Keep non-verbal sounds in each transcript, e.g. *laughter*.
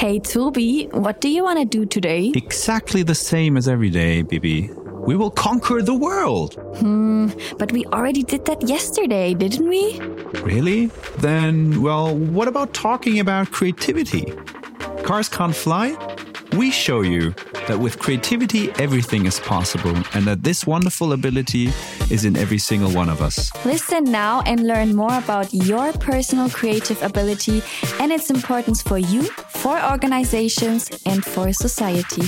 Hey, Toby, what do you want to do today? Exactly the same as every day, Bibi. We will conquer the world. Hmm, but we already did that yesterday, didn't we? Really? Then, well, what about talking about creativity? Cars can't fly? We show you that with creativity, everything is possible, and that this wonderful ability is in every single one of us. Listen now and learn more about your personal creative ability and its importance for you, for organizations, and for society.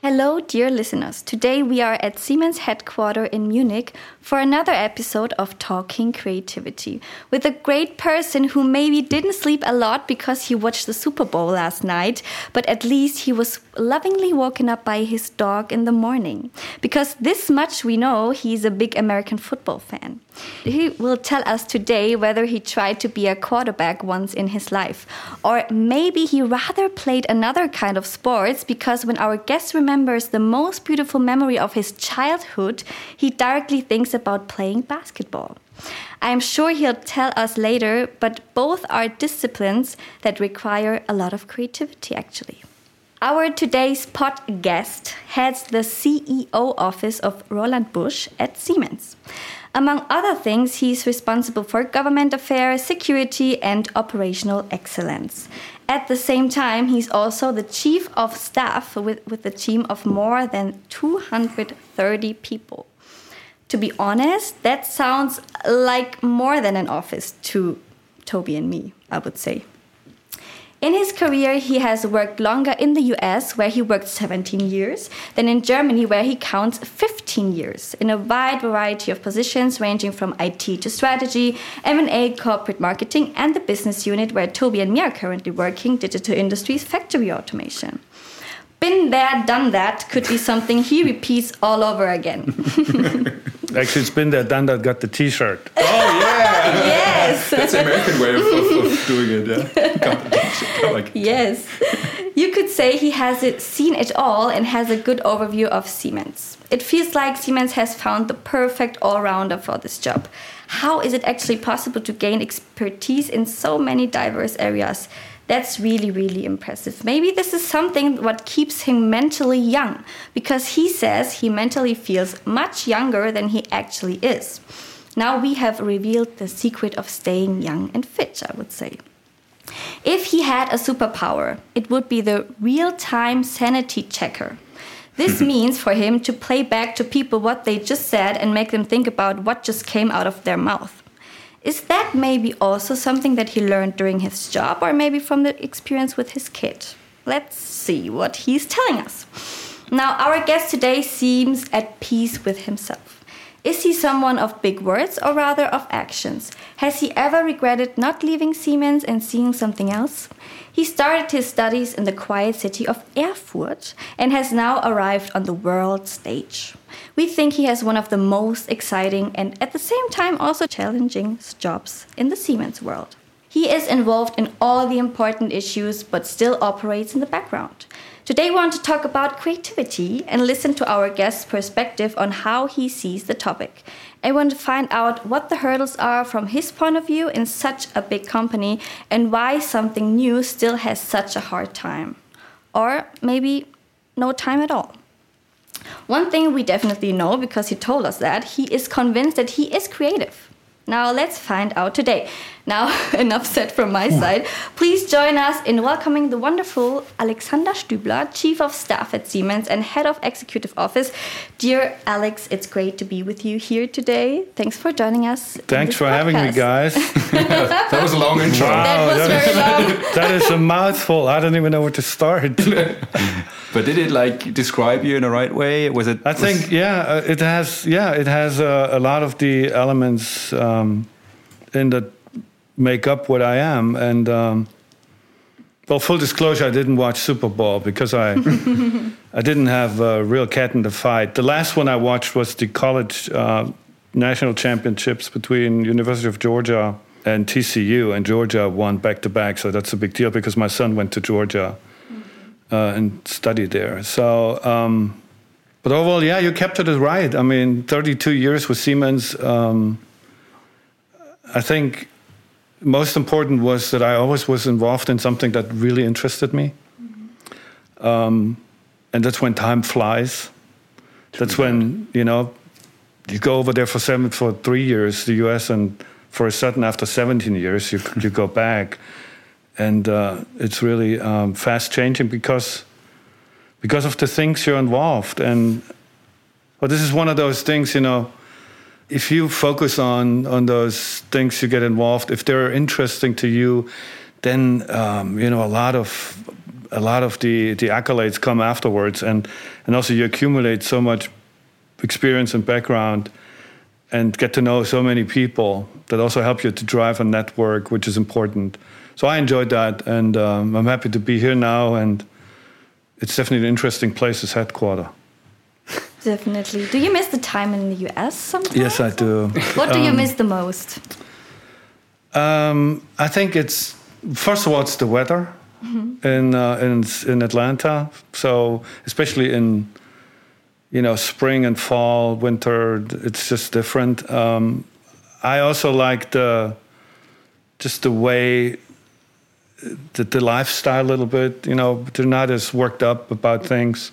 Hello, dear listeners. Today we are at Siemens headquarters in Munich for another episode of Talking Creativity with a great person who maybe didn't sleep a lot because he watched the Super Bowl last night, but at least he was lovingly woken up by his dog in the morning. Because this much we know, he's a big American football fan. He will tell us today whether he tried to be a quarterback once in his life, or maybe he rather played another kind of sports because when our guest remembers the most beautiful memory of his childhood, he directly thinks about playing basketball. I am sure he'll tell us later, but both are disciplines that require a lot of creativity actually. Our today's pod guest heads the CEO office of Roland Busch at Siemens. Among other things, he's responsible for government affairs, security, and operational excellence. At the same time, he's also the chief of staff with, with a team of more than 230 people. To be honest, that sounds like more than an office to Toby and me, I would say. In his career, he has worked longer in the US, where he worked 17 years, than in Germany, where he counts 15 years, in a wide variety of positions ranging from IT to strategy, M&A, corporate marketing, and the business unit where Toby and me are currently working, digital industries, factory automation. Been there, done that could be something he repeats all over again. *laughs* Actually, it's been there, done that, got the t shirt. Oh, yeah. *laughs* yes. *laughs* That's the American way of, of, of doing it, yeah. Got the t-shirt. Like, Yes. You could say he has it, seen it all and has a good overview of Siemens. It feels like Siemens has found the perfect all rounder for this job. How is it actually possible to gain expertise in so many diverse areas? That's really, really impressive. Maybe this is something what keeps him mentally young, because he says he mentally feels much younger than he actually is. Now we have revealed the secret of staying young and fit, I would say. If he had a superpower, it would be the real time sanity checker. This *laughs* means for him to play back to people what they just said and make them think about what just came out of their mouth. Is that maybe also something that he learned during his job or maybe from the experience with his kid? Let's see what he's telling us. Now, our guest today seems at peace with himself. Is he someone of big words or rather of actions? Has he ever regretted not leaving Siemens and seeing something else? He started his studies in the quiet city of Erfurt and has now arrived on the world stage. We think he has one of the most exciting and at the same time also challenging jobs in the Siemens world. He is involved in all the important issues but still operates in the background. Today, we want to talk about creativity and listen to our guest's perspective on how he sees the topic. I want to find out what the hurdles are from his point of view in such a big company and why something new still has such a hard time. Or maybe no time at all. One thing we definitely know, because he told us that, he is convinced that he is creative. Now let's find out today. Now, *laughs* enough said from my side. Please join us in welcoming the wonderful Alexander Stübler, Chief of Staff at Siemens and Head of Executive Office. Dear Alex, it's great to be with you here today. Thanks for joining us. Thanks this for having me, guys. *laughs* that was a long intro. That was that very long. *laughs* that is a mouthful. I don't even know where to start. But did it like describe you in the right way? Was it? I think, yeah, uh, it has. Yeah, it has uh, a lot of the elements um, in that make up what I am. And um, well, full disclosure, I didn't watch Super Bowl because I *laughs* I didn't have a real cat in the fight. The last one I watched was the college uh, national championships between University of Georgia and TCU, and Georgia won back to back. So that's a big deal because my son went to Georgia uh, and studied there. So, um, but overall, yeah, you captured it right. I mean, 32 years with Siemens. Um, I think most important was that I always was involved in something that really interested me. um, and that's when time flies. That's when you know you go over there for seven for three years, the U.S., and for a sudden after 17 years you *laughs* you go back, and uh, it's really um, fast changing because because of the things you're involved and. Well, this is one of those things, you know if you focus on on those things you get involved, if they're interesting to you, then um, you know a lot of a lot of the the accolades come afterwards, and and also you accumulate so much experience and background, and get to know so many people that also help you to drive a network, which is important. So I enjoyed that, and um, I'm happy to be here now, and it's definitely an interesting place as headquarter. Definitely. Do you miss the time in the US sometimes? Yes, I do. What do you miss the most? Um, I think it's first of all it's the weather in, uh, in in Atlanta. So especially in you know spring and fall, winter, it's just different. Um, I also like the just the way the, the lifestyle a little bit. You know, they're not as worked up about things.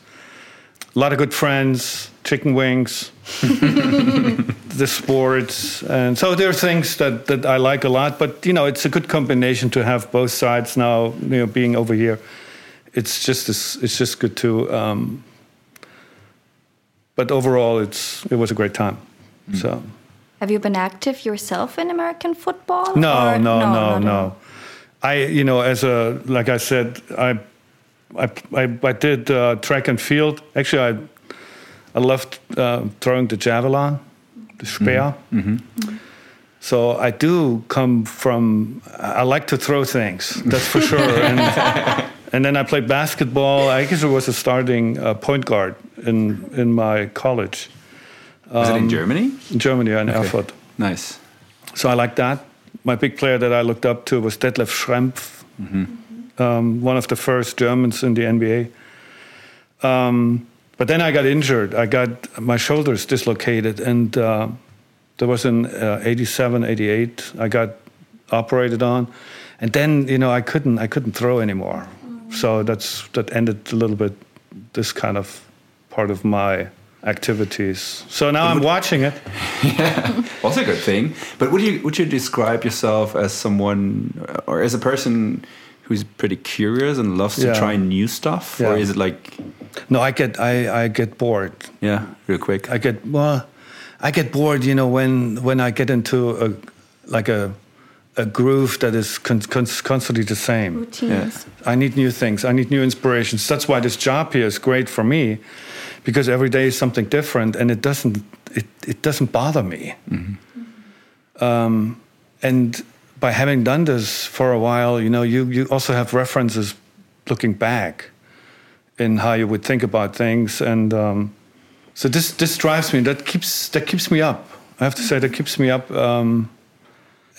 A lot of good friends, chicken wings, *laughs* the sports, and so there are things that, that I like a lot. But you know, it's a good combination to have both sides now. You know, being over here, it's just it's just good to. Um, but overall, it's it was a great time. So Have you been active yourself in American football? no, or- no, no, not no. I, you know, as a like I said, I, I, I, I did uh, track and field. Actually, I, I loved uh, throwing the javelin, the spear. So I do come from. I like to throw things. That's for sure. *laughs* and, and then I played basketball. I guess I was a starting uh, point guard in in my college Was Um, it in Germany? in Germany in Okay. Erfurt. Nice. So I like that. My big player that I looked up to was Detlef Schrempf, um, one of the first Germans in the NBA. Um, but then I got injured. I got my shoulders dislocated, and uh, there was in uh, 87, 88. I got operated on, and then you know I couldn't I couldn't throw anymore. So that's that ended a little bit this kind of part of my activities. So now I'm watching it. *laughs* yeah, Also a good thing. But would you would you describe yourself as someone or as a person who's pretty curious and loves to try new stuff, or is it like No, I get I, I get bored. yeah, real quick? I get well, I get bored. You know, when when I get into a like a a groove that is con- con- constantly the same. Routines. I need new things. I need new inspirations. That's why this job here is great for me, because every day is something different, and it doesn't it, it doesn't bother me. Um, and by having done this for a while, you know, you you also have references looking back in how you would think about things, and um, so this this drives me. That keeps that keeps me up. I have to say that keeps me up. Um,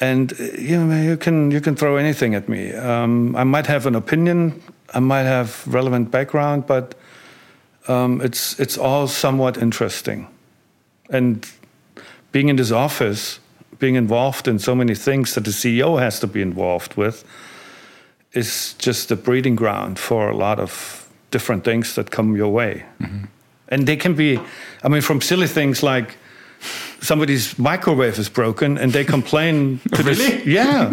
and uh, you know you can you can throw anything at me. Um, I might have an opinion, I might have relevant background, but um, it's it's all somewhat interesting. And being in this office, being involved in so many things that the CEO has to be involved with, is just the breeding ground for a lot of different things that come your way. Mm-hmm. And they can be, I mean, from silly things like somebody's microwave is broken and they complain to Really? the *laughs* yeah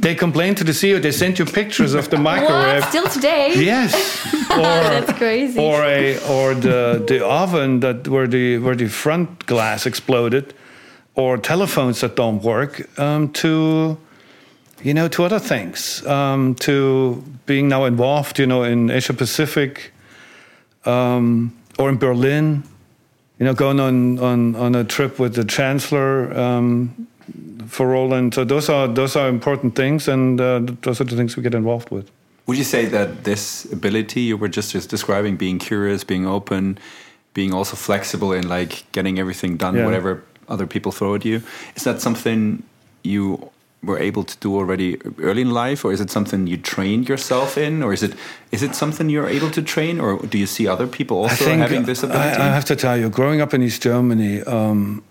they complain to the CEO they send you pictures of the microwave What? Still today? yes *laughs* or That's crazy. or a or the the oven that where the where the front glass exploded or telephones that don't work um, to you know to other things um, to being now involved you know in Asia Pacific um, or in Berlin you know going on on on a trip with the chancellor um, for Roland so those are those are important things and uh, those are the things we get involved with Would you say that this ability you were just, just describing, being curious, being open, being also flexible in like getting everything done, Yeah. whatever other people throw at you, is that something you were able to do already early in life, or is it something you trained yourself in, or is it is it something you're able to train, or do you see other people also having this I, ability? I have to tell you, growing up in East Germany, um,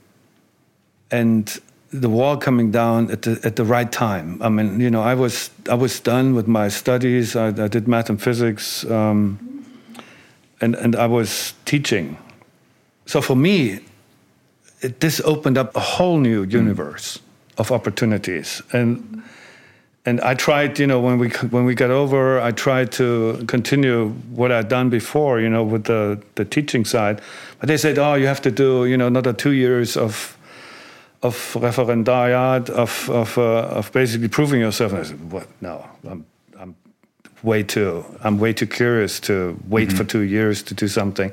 and the wall coming down at the at the right time. I mean, you know, I was I was done with my studies. I, I did math and physics, um, and and I was teaching. So for me, it, this opened up a whole new universe of opportunities, and and I tried, you know, when we when we got over, I tried to continue what I'd done before, you know, with the the teaching side. But they said, oh, you have to do, you know, another two years of of referendariat of of uh, of basically proving yourself. And I said, what? No, I'm I'm way too I'm way too curious to wait for two years to do something.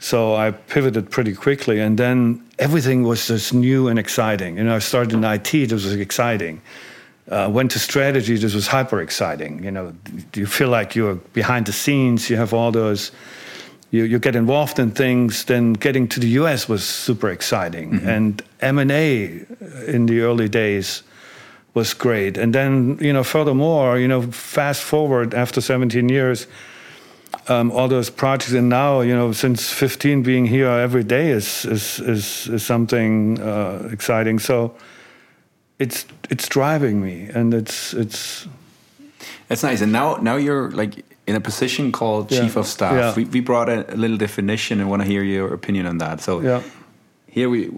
So I pivoted pretty quickly, and then everything was just new and exciting. You know, I started in IT; this was exciting. Uh, went to strategy; this was hyper exciting. You know, you feel like you're behind the scenes. You have all those. You, you get involved in things. Then getting to the U.S. was super exciting, and M and A in the early days was great. And then you know, furthermore, you know, fast forward after 17 years um, all those projects, and now you know, since 15, being here every day is is is, is something uh, exciting. So it's it's driving me, and it's it's That's nice. And now, now you're like in a position called Yeah. chief of staff. Yeah. We, we brought a, a little definition and want to hear your opinion on that. So yeah here we,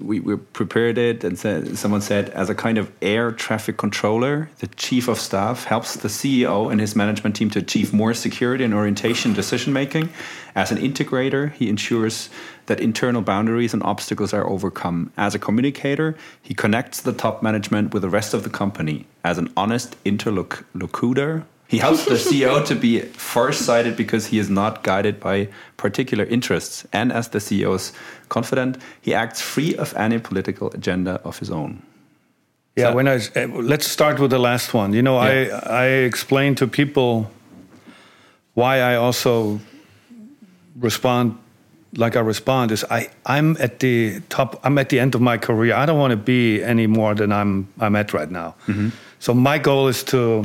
we we prepared it, and said, someone said as a kind of air traffic controller, the chief of staff helps the CEO and his management team to achieve more security and orientation decision making. As an integrator, he ensures that internal boundaries and obstacles are overcome. As a communicator, he connects the top management with the rest of the company. As an honest interlocutor, he helps the CEO to be farsighted because he is not guided by particular interests. And as the CEO's confident, he acts free of any political agenda of his own. yeah. So- when I uh, let's start with the last one. You know, Yeah. I I explain to people why I also respond like I respond is I I'm at the top I'm at the end of my career. I don't want to be any more than I'm I'm at right now. So my goal is to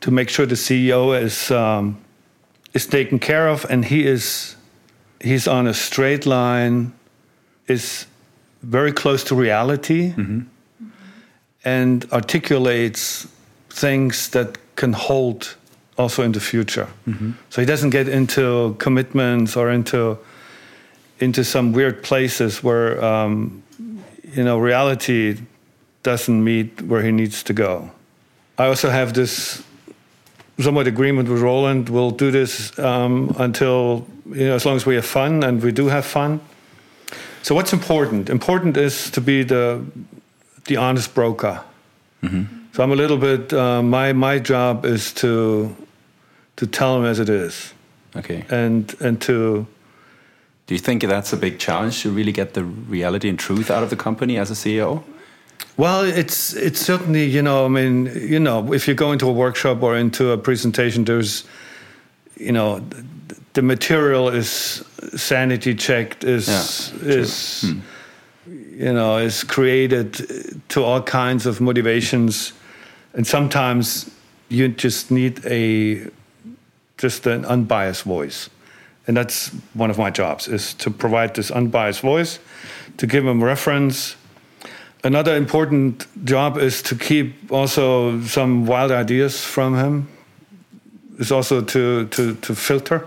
to make sure the CEO is um, is taken care of and he is he's on a straight line, is very close to reality, and articulates things that can hold also in the future. So he doesn't get into commitments or into into some weird places where um, you know reality doesn't meet where he needs to go. I also have this somewhat agreement with Roland. We'll do this um, until you know as long as we have fun, and we do have fun. So what's important? Important is to be the the honest broker. So I'm a little bit. Uh, my my job is to to tell him as it is, Okay. and and to Do you think that's a big challenge to really get the reality and truth out of the company as a CEO? Well, it's it's certainly you know I mean you know if you go into a workshop or into a presentation, there's you know the, the material is sanity checked is Yeah, is hmm. you know is created to all kinds of motivations, and sometimes you just need a just an unbiased voice, and that's one of my jobs is to provide this unbiased voice, to give them reference another important job is to keep also some wild ideas from him. Is also to to to filter,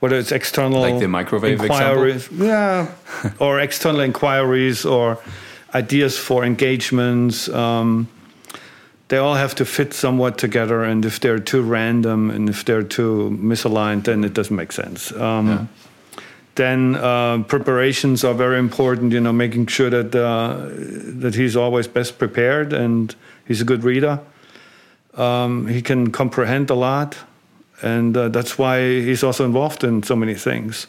whether it's external Like the microwave inquiries, yeah, *laughs* or external inquiries or ideas for engagements. Um, they all have to fit somewhat together, and if they're too random and if they're too misaligned, then it doesn't make sense. Um, then uh, preparations are very important. You know, making sure that uh, that he's always best prepared and he's a good reader. Um, he can comprehend a lot, and uh, that's why he's also involved in so many things.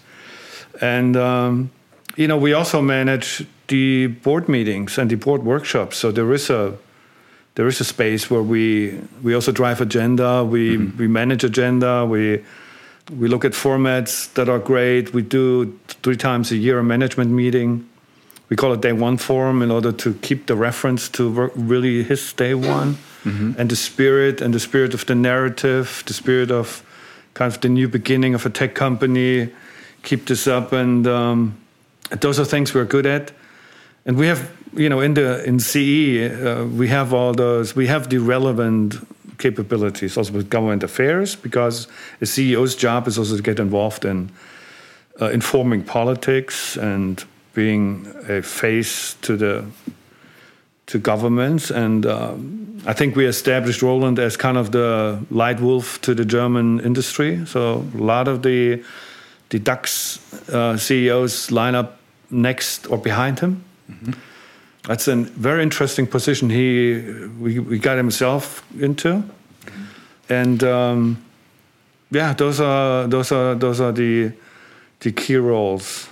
And um, you know, we also manage the board meetings and the board workshops. So there is a there is a space where we we also drive agenda. We we manage agenda. We we look at formats that are great. We do three times a year a management meeting. We call it day one forum in order to keep the reference to re- really his day one and the spirit and the spirit of the narrative, the spirit of kind of the new beginning of a tech company. Keep this up, and um, those are things we're good at. And we have, you know, in the in CE, uh, we have all those. We have the relevant capabilities also with government affairs because a CEO's job is also to get involved in uh, informing politics and being a face to the to governments. And um, I think we established Roland as kind of the light wolf to the German industry. So a lot of the the DAX uh, CEOs line up next or behind him. Mm-hmm. That's a very interesting position he we, we got himself into, and um, yeah, those are those are those are the the key roles.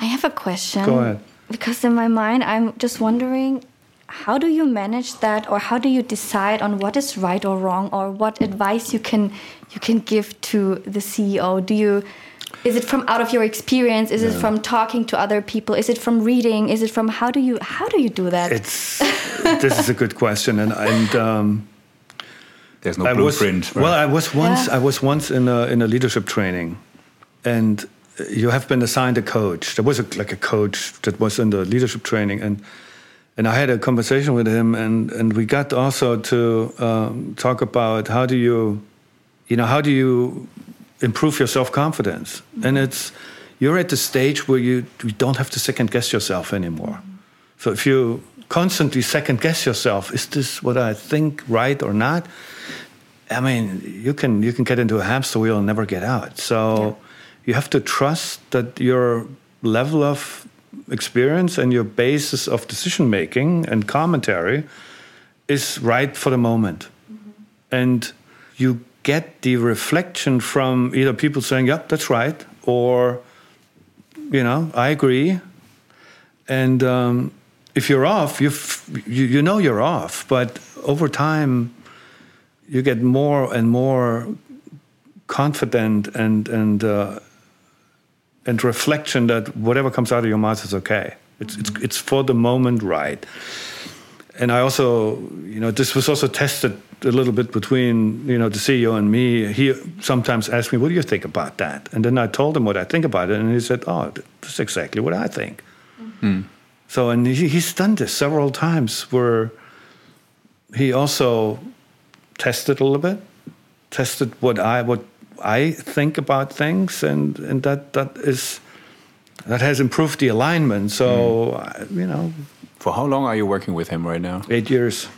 I have a question. Go ahead. Because in my mind, I'm just wondering how do you manage that or how do you decide on what is right or wrong or what advice you can you can give to the CEO do you is it from out of your experience is yeah. it from talking to other people is it from reading is it from how do you how do you do that it's this is a good question and and um, there's no I blueprint was, right? well i was once yeah. i was once in a in a leadership training and you have been assigned a coach there was a, like a coach that was in the leadership training and and I had a conversation with him, and, and we got also to um, talk about how do you, you know, how do you improve your self confidence? And it's you're at the stage where you, you don't have to second guess yourself anymore. So if you constantly second guess yourself, is this what I think right or not? I mean, you can you can get into a hamster wheel and never get out. So yeah. you have to trust that your level of experience and your basis of decision making and commentary is right for the moment. Mm-hmm. And you get the reflection from either people saying, "Yep, that's right," or, you know, "I agree." And um, if you're off, you you know you're off. But over time, you get more and more confident and and uh, and reflection that whatever comes out of your mouth is okay. It's, it's, it's for the moment right. And I also, you know, this was also tested a little bit between, you know, the CEO and me. He sometimes asked me, what do you think about that? And then I told him what I think about it. And he said, oh, that's exactly what I think. Mm-hmm. So, and he, he's done this several times where he also tested a little bit, tested what I, what I think about things, and and that that is that has improved the alignment. So mm. you know. For how long are you working with him right now? Eight years,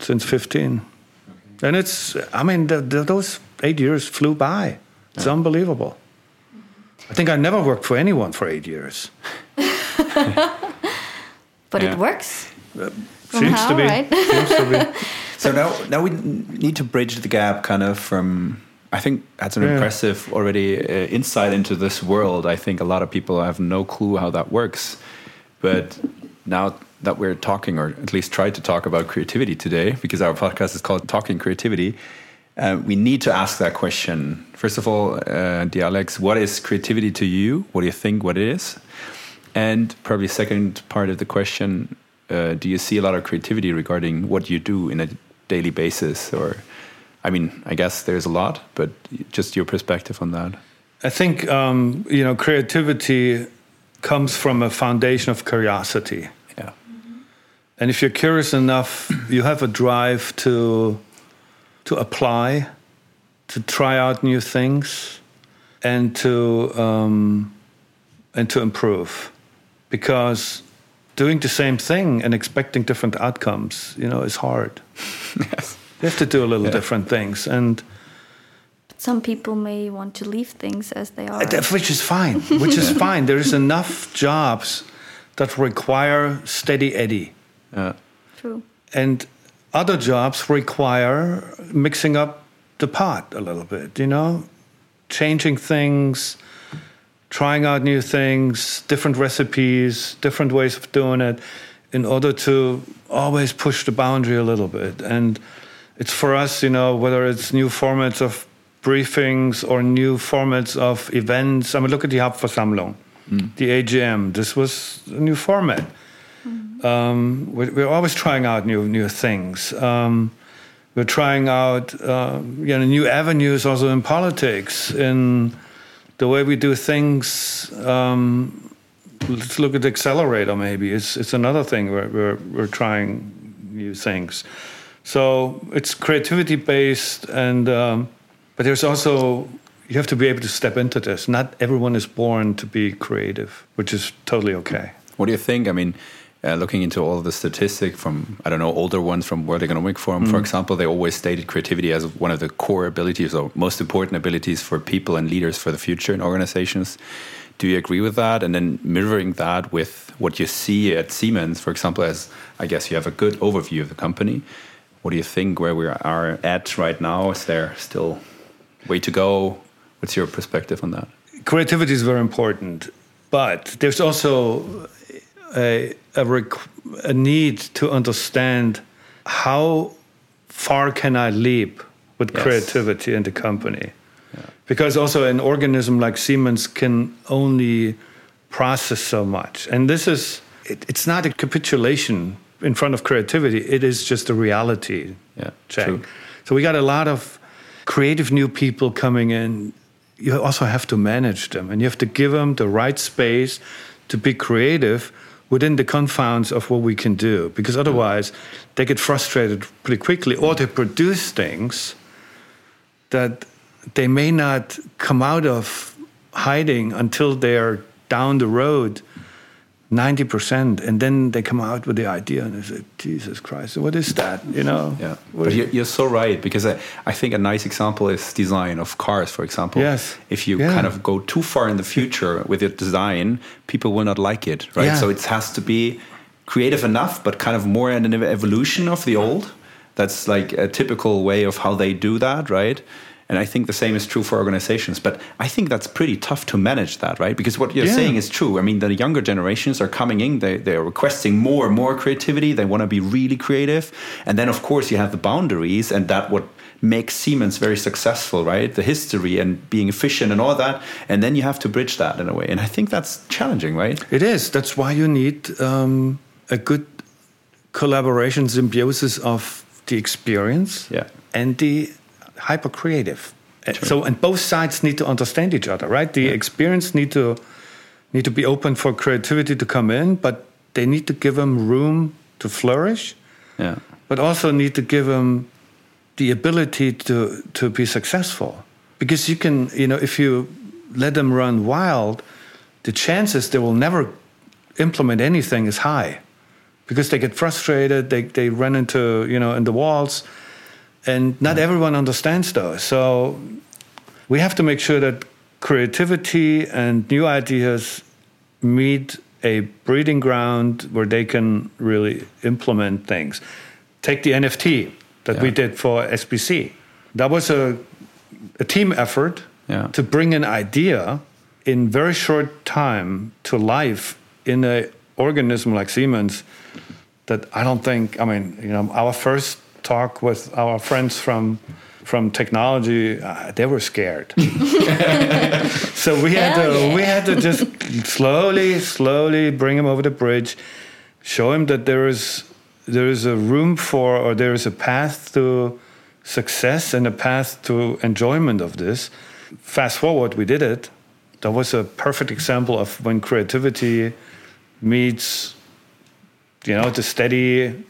since fifteen, okay. and it's. I mean, the, the, those eight years flew by. It's yeah. unbelievable. I think I never worked for anyone for eight years. *laughs* but yeah. it works. Uh, seems, to be, *laughs* seems to be. *laughs* So now, now we need to bridge the gap, kind of from I think that's an yeah. impressive already uh, insight into this world. I think a lot of people have no clue how that works. But now that we're talking, or at least try to talk about creativity today, because our podcast is called Talking Creativity, uh, we need to ask that question. First of all, uh, Alex, what is creativity to you? What do you think what it is? And probably second part of the question, uh, do you see a lot of creativity regarding what you do in a daily basis or I mean, I guess there's a lot, but just your perspective on that. I think um, you know creativity comes from a foundation of curiosity. Yeah. And if you're curious enough, you have a drive to to apply, to try out new things, and to um, and to improve, because doing the same thing and expecting different outcomes, you know, is hard. *laughs* yes. You have to do a little yeah. different things, and some people may want to leave things as they are, which is fine. *laughs* Which is fine. There is enough jobs that require steady eddy. Yeah. True. And other jobs require mixing up the pot a little bit. You know, changing things, trying out new things, different recipes, different ways of doing it, in order to always push the boundary a little bit and it's for us, you know, whether it's new formats of briefings or new formats of events. I mean, look at the Hauptversammlung, mm. the AGM. This was a new format. Um, we're, we're, always trying out new new things. Um, we're trying out uh, you know new avenues also in politics in the way we do things. Um, let's look at the Xcelerator. Maybe it's it's another thing where we're we're trying new things. So it's creativity based, and um, but there's also you have to be able to step into this. Not everyone is born to be creative, which is totally okay. What do you think? I mean, uh, looking into all the statistics from I don't know older ones from World Economic Forum, Mm. for example, they always stated creativity as one of the core abilities or most important abilities for people and leaders for the future in organizations. Do you agree with that? And then mirroring that with what you see at Siemens, for example, as I guess you have a good overview of the company. What do you think where we are at right now? Is there still way to go? What's your perspective on that? creativity is very important, but there's also a, a, requ- a need to understand how far can I leap with Yes. creativity in the company. Because also an organism like Siemens can only process so much. And this is, it, it's not a capitulation in front of creativity, it is just a reality Yeah, check. true. So we got a lot of creative new people coming in. You also have to manage them and you have to give them the right space to be creative within the confines of what we can do. Because mm. otherwise, they get frustrated pretty quickly or they produce things that they may not come out of hiding until they're down the road 90% and then they come out with the idea and they say jesus christ what is that you know Yeah, What- but you're, you're so right because I, I think a nice example is design of cars, for example. Yes. If you Yeah. kind of go too far in the future with your design, people will not like it, right? Yeah. So it has to be creative enough, but kind of more an evolution of the old. That's like a typical way of how they do that, right? And I think the same is true for organizations. But I think that's pretty tough to manage that, right? Because what you're Yeah. saying is true. I mean, the younger generations are coming in, they, they're requesting more and more creativity. They want to be really creative. And then, of course, you have the boundaries, and that what makes Siemens very successful, right? The history and being efficient and all that. And then you have to bridge that in a way. And I think that's challenging, right? It is. That's why you need um, a good collaboration, symbiosis of the experience Yeah. and the hyper creative. Eh, so, and both sides need to understand each other, right? The experience need to need to be open for creativity to come in, but they need to give them room to flourish, Yeah. but also need to give them the ability to to be successful. Because you can, you know, if you let them run wild, the chances they will never implement anything is high because they get frustrated they, they run into you know in the walls and not everyone understands those so we have to make sure that creativity and new ideas meet a breeding ground where they can really implement things. Take the nft that we did for sbc that was a, a team effort Yeah. to bring an idea in very short time to life in a organism like Siemens that I don't think I mean you know our first talk with our friends from from technology uh, they were scared *laughs* so we had Hell to yeah. we had to just slowly slowly bring him over the bridge show him that there is there is a room for or there is a path to success and a path to enjoyment of this fast forward we did it that was a perfect example of when creativity meets you know the steady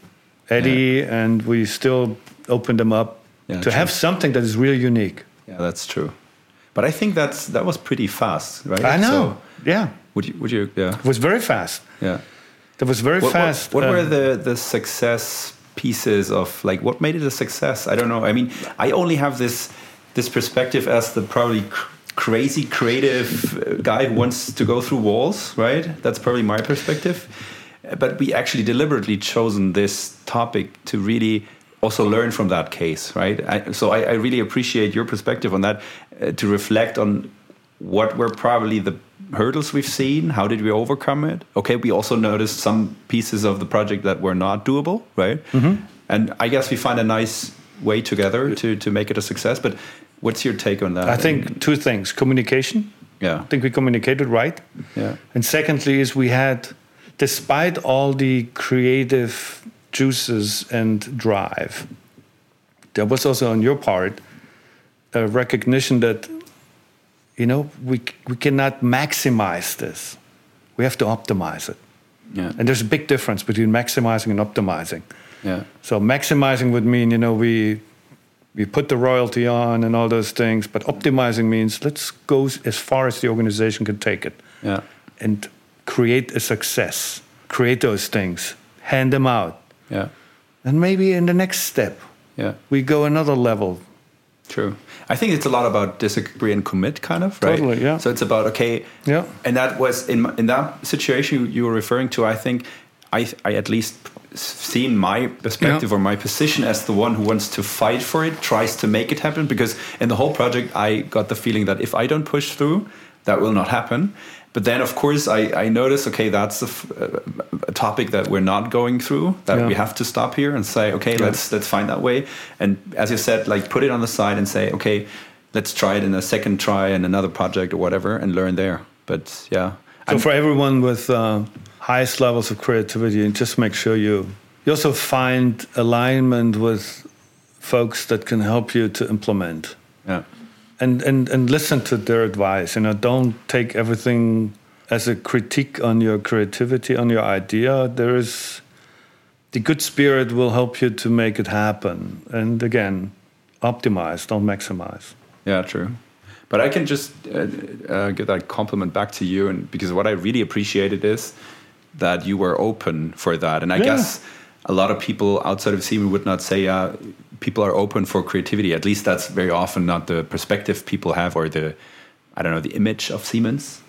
eddy and we still open them up Yeah, to true. have something that is really unique Yeah, that's true. But I think that's that was pretty fast, right? i know So yeah would you? Would you? Yeah. it was very fast Yeah. that was very What, what- fast what, um, were the the success pieces of like what made it a success? I don't know. I mean, I only have this this perspective as the probably cr- crazy creative guy who wants to go through walls, right? That's probably my perspective. But we actually deliberately chosen this topic to really also learn from that case, right? I, so I, I really appreciate your perspective on that uh, to reflect on what were probably the hurdles we've seen how did we overcome it? Okay we also noticed some pieces of the project that were not doable right? And i guess we find a nice way together to to make it a success but what's your take on that? I think two things communication. Yeah. I think we communicated right. yeah. And secondly, is we had, despite all the creative juices and drive, there was also on your part a recognition that, you know, we, we cannot maximize this. We have to optimize it. yeah And there's a big difference between maximizing and optimizing. Yeah. So maximizing would mean, you know, we we put the royalty on and all those things, but optimizing means let's go as far as the organization can take it Yeah. and create a success. Create those things, hand them out. Yeah. And maybe in the next step, Yeah. we go another level. True. I think it's a lot about disagree and commit, kind of, right? Totally, yeah. So it's about okay. Yeah. And that was in in that situation you were referring to. I think I I at least seen my perspective Yeah. or my position as the one who wants to fight for it, tries to make it happen. Because in the whole project, I got the feeling that if I don't push through, that will not happen. But then, of course, I, I noticed, okay, that's a, f- a topic that we're not going through. That Yeah. we have to stop here and say, okay, let's let's find that way. And as you said, like put it on the side and say, okay, let's try it in a second try in another project or whatever, and learn there. But yeah, So I'm- for everyone with uh, highest levels of creativity, just make sure you you also find alignment with folks that can help you to implement. yeah, and and and listen to their advice. You know, don't take everything as a critique on your creativity, on your idea. There is the good spirit will help you to make it happen. And again, optimize, don't maximize. yeah, true. But I can just uh, uh, give that compliment back to you, and because what I really appreciated is that you were open for that, and I Yeah. guess a lot of people outside of Siemens would not say uh, people are open for creativity. At least that's very often not the perspective people have, or the I don't know the image of Siemens.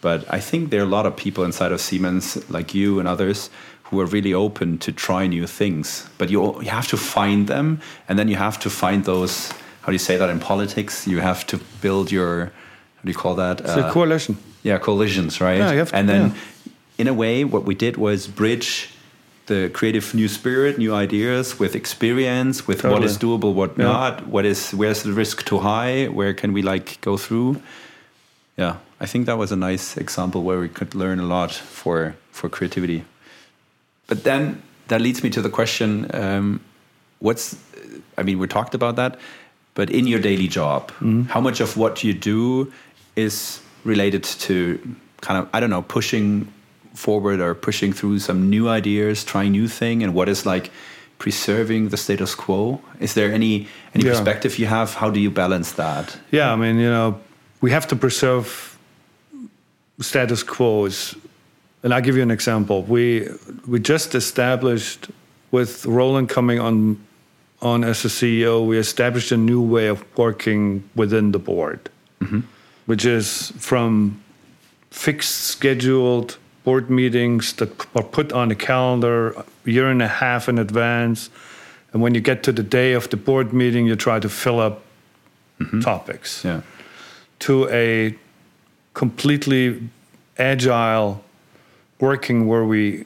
But I think there are a lot of people inside of Siemens, like you and others, who are really open to try new things. But you you have to find them, and then you have to find those. How do you say that in politics? You have to build your. How do you call that? It's a uh, coalition. yeah, coalitions, right? Yeah, you have to- and then, yeah. in a way, what we did was bridge the creative new spirit, new ideas with experience, with what Totally. is doable, what Yeah. not, what is where's the risk too high, where can we like go through. Yeah, I think that was a nice example where we could learn a lot for for creativity. But then that leads me to the question: um, What's I mean, we talked about that, but in your daily job, how much of what you do is related to kind of I don't know pushing forward or pushing through some new ideas, trying new thing, and what is like preserving the status quo? Is there any any Yeah. perspective you have? How do you balance that? Yeah, I mean, you know, we have to preserve status quos. And I'll give you an example. We we just established with Roland coming on on as a CEO, we established a new way of working within the board, mm-hmm. which is from fixed scheduled board meetings that are put on the calendar a year and a half in advance. And when you get to the day of the board meeting, you try to fill up mm-hmm. topics Yeah. to a completely agile working where we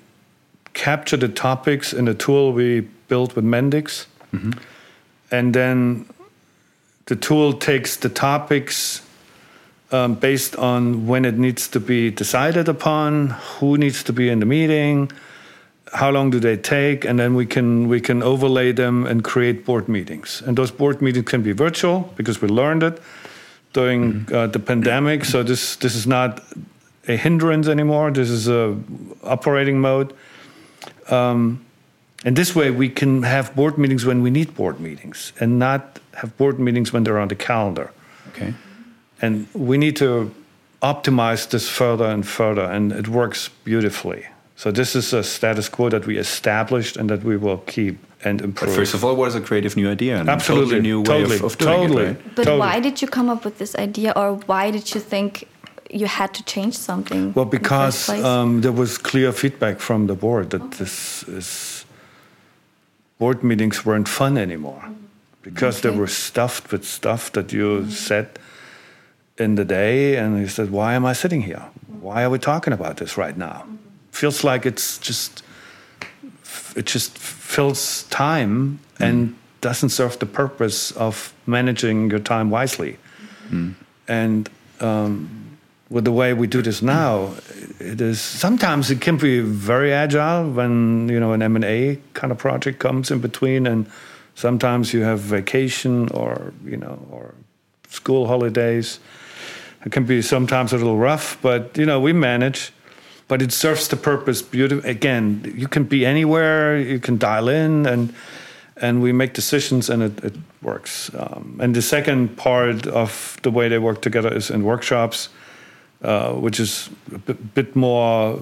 capture the topics in a tool we built with Mendix. Mm-hmm. And then the tool takes the topics um, based on when it needs to be decided upon, who needs to be in the meeting, how long do they take, and then we can we can overlay them and create board meetings. And those board meetings can be virtual because we learned it during uh, the pandemic. So this this is not a hindrance anymore. This is a operating mode. Um, and this way, we can have board meetings when we need board meetings, and not have board meetings when they're on the calendar. Okay. And we need to optimize this further and further, and it works beautifully. So this is a status quo that we established and that we will keep and But improve. first of all, what is a creative new idea? And Absolutely, totally new way of, of doing totally. it, right? But Totally. why did you come up with this idea, or why did you think you had to change something? Well, in the because um, there was clear feedback from the board that this is board meetings weren't fun anymore because they were stuffed with stuff that you said in the day, and he said, "Why am I sitting here? Why are we talking about this right now? Mm-hmm. Feels like it's just it just fills time mm-hmm. and doesn't serve the purpose of managing your time wisely." Mm-hmm. And um, with the way we do this now, it is sometimes it can be very agile when you know an M and A kind of project comes in between, and sometimes you have vacation or you know or school holidays. It can be sometimes a little rough, but you know we manage. but it serves the purpose beautifully. Again, you can be anywhere, you can dial in, and and we make decisions, and it, it works. Um, and the second part of the way they work together is in workshops, uh, which is a bit, more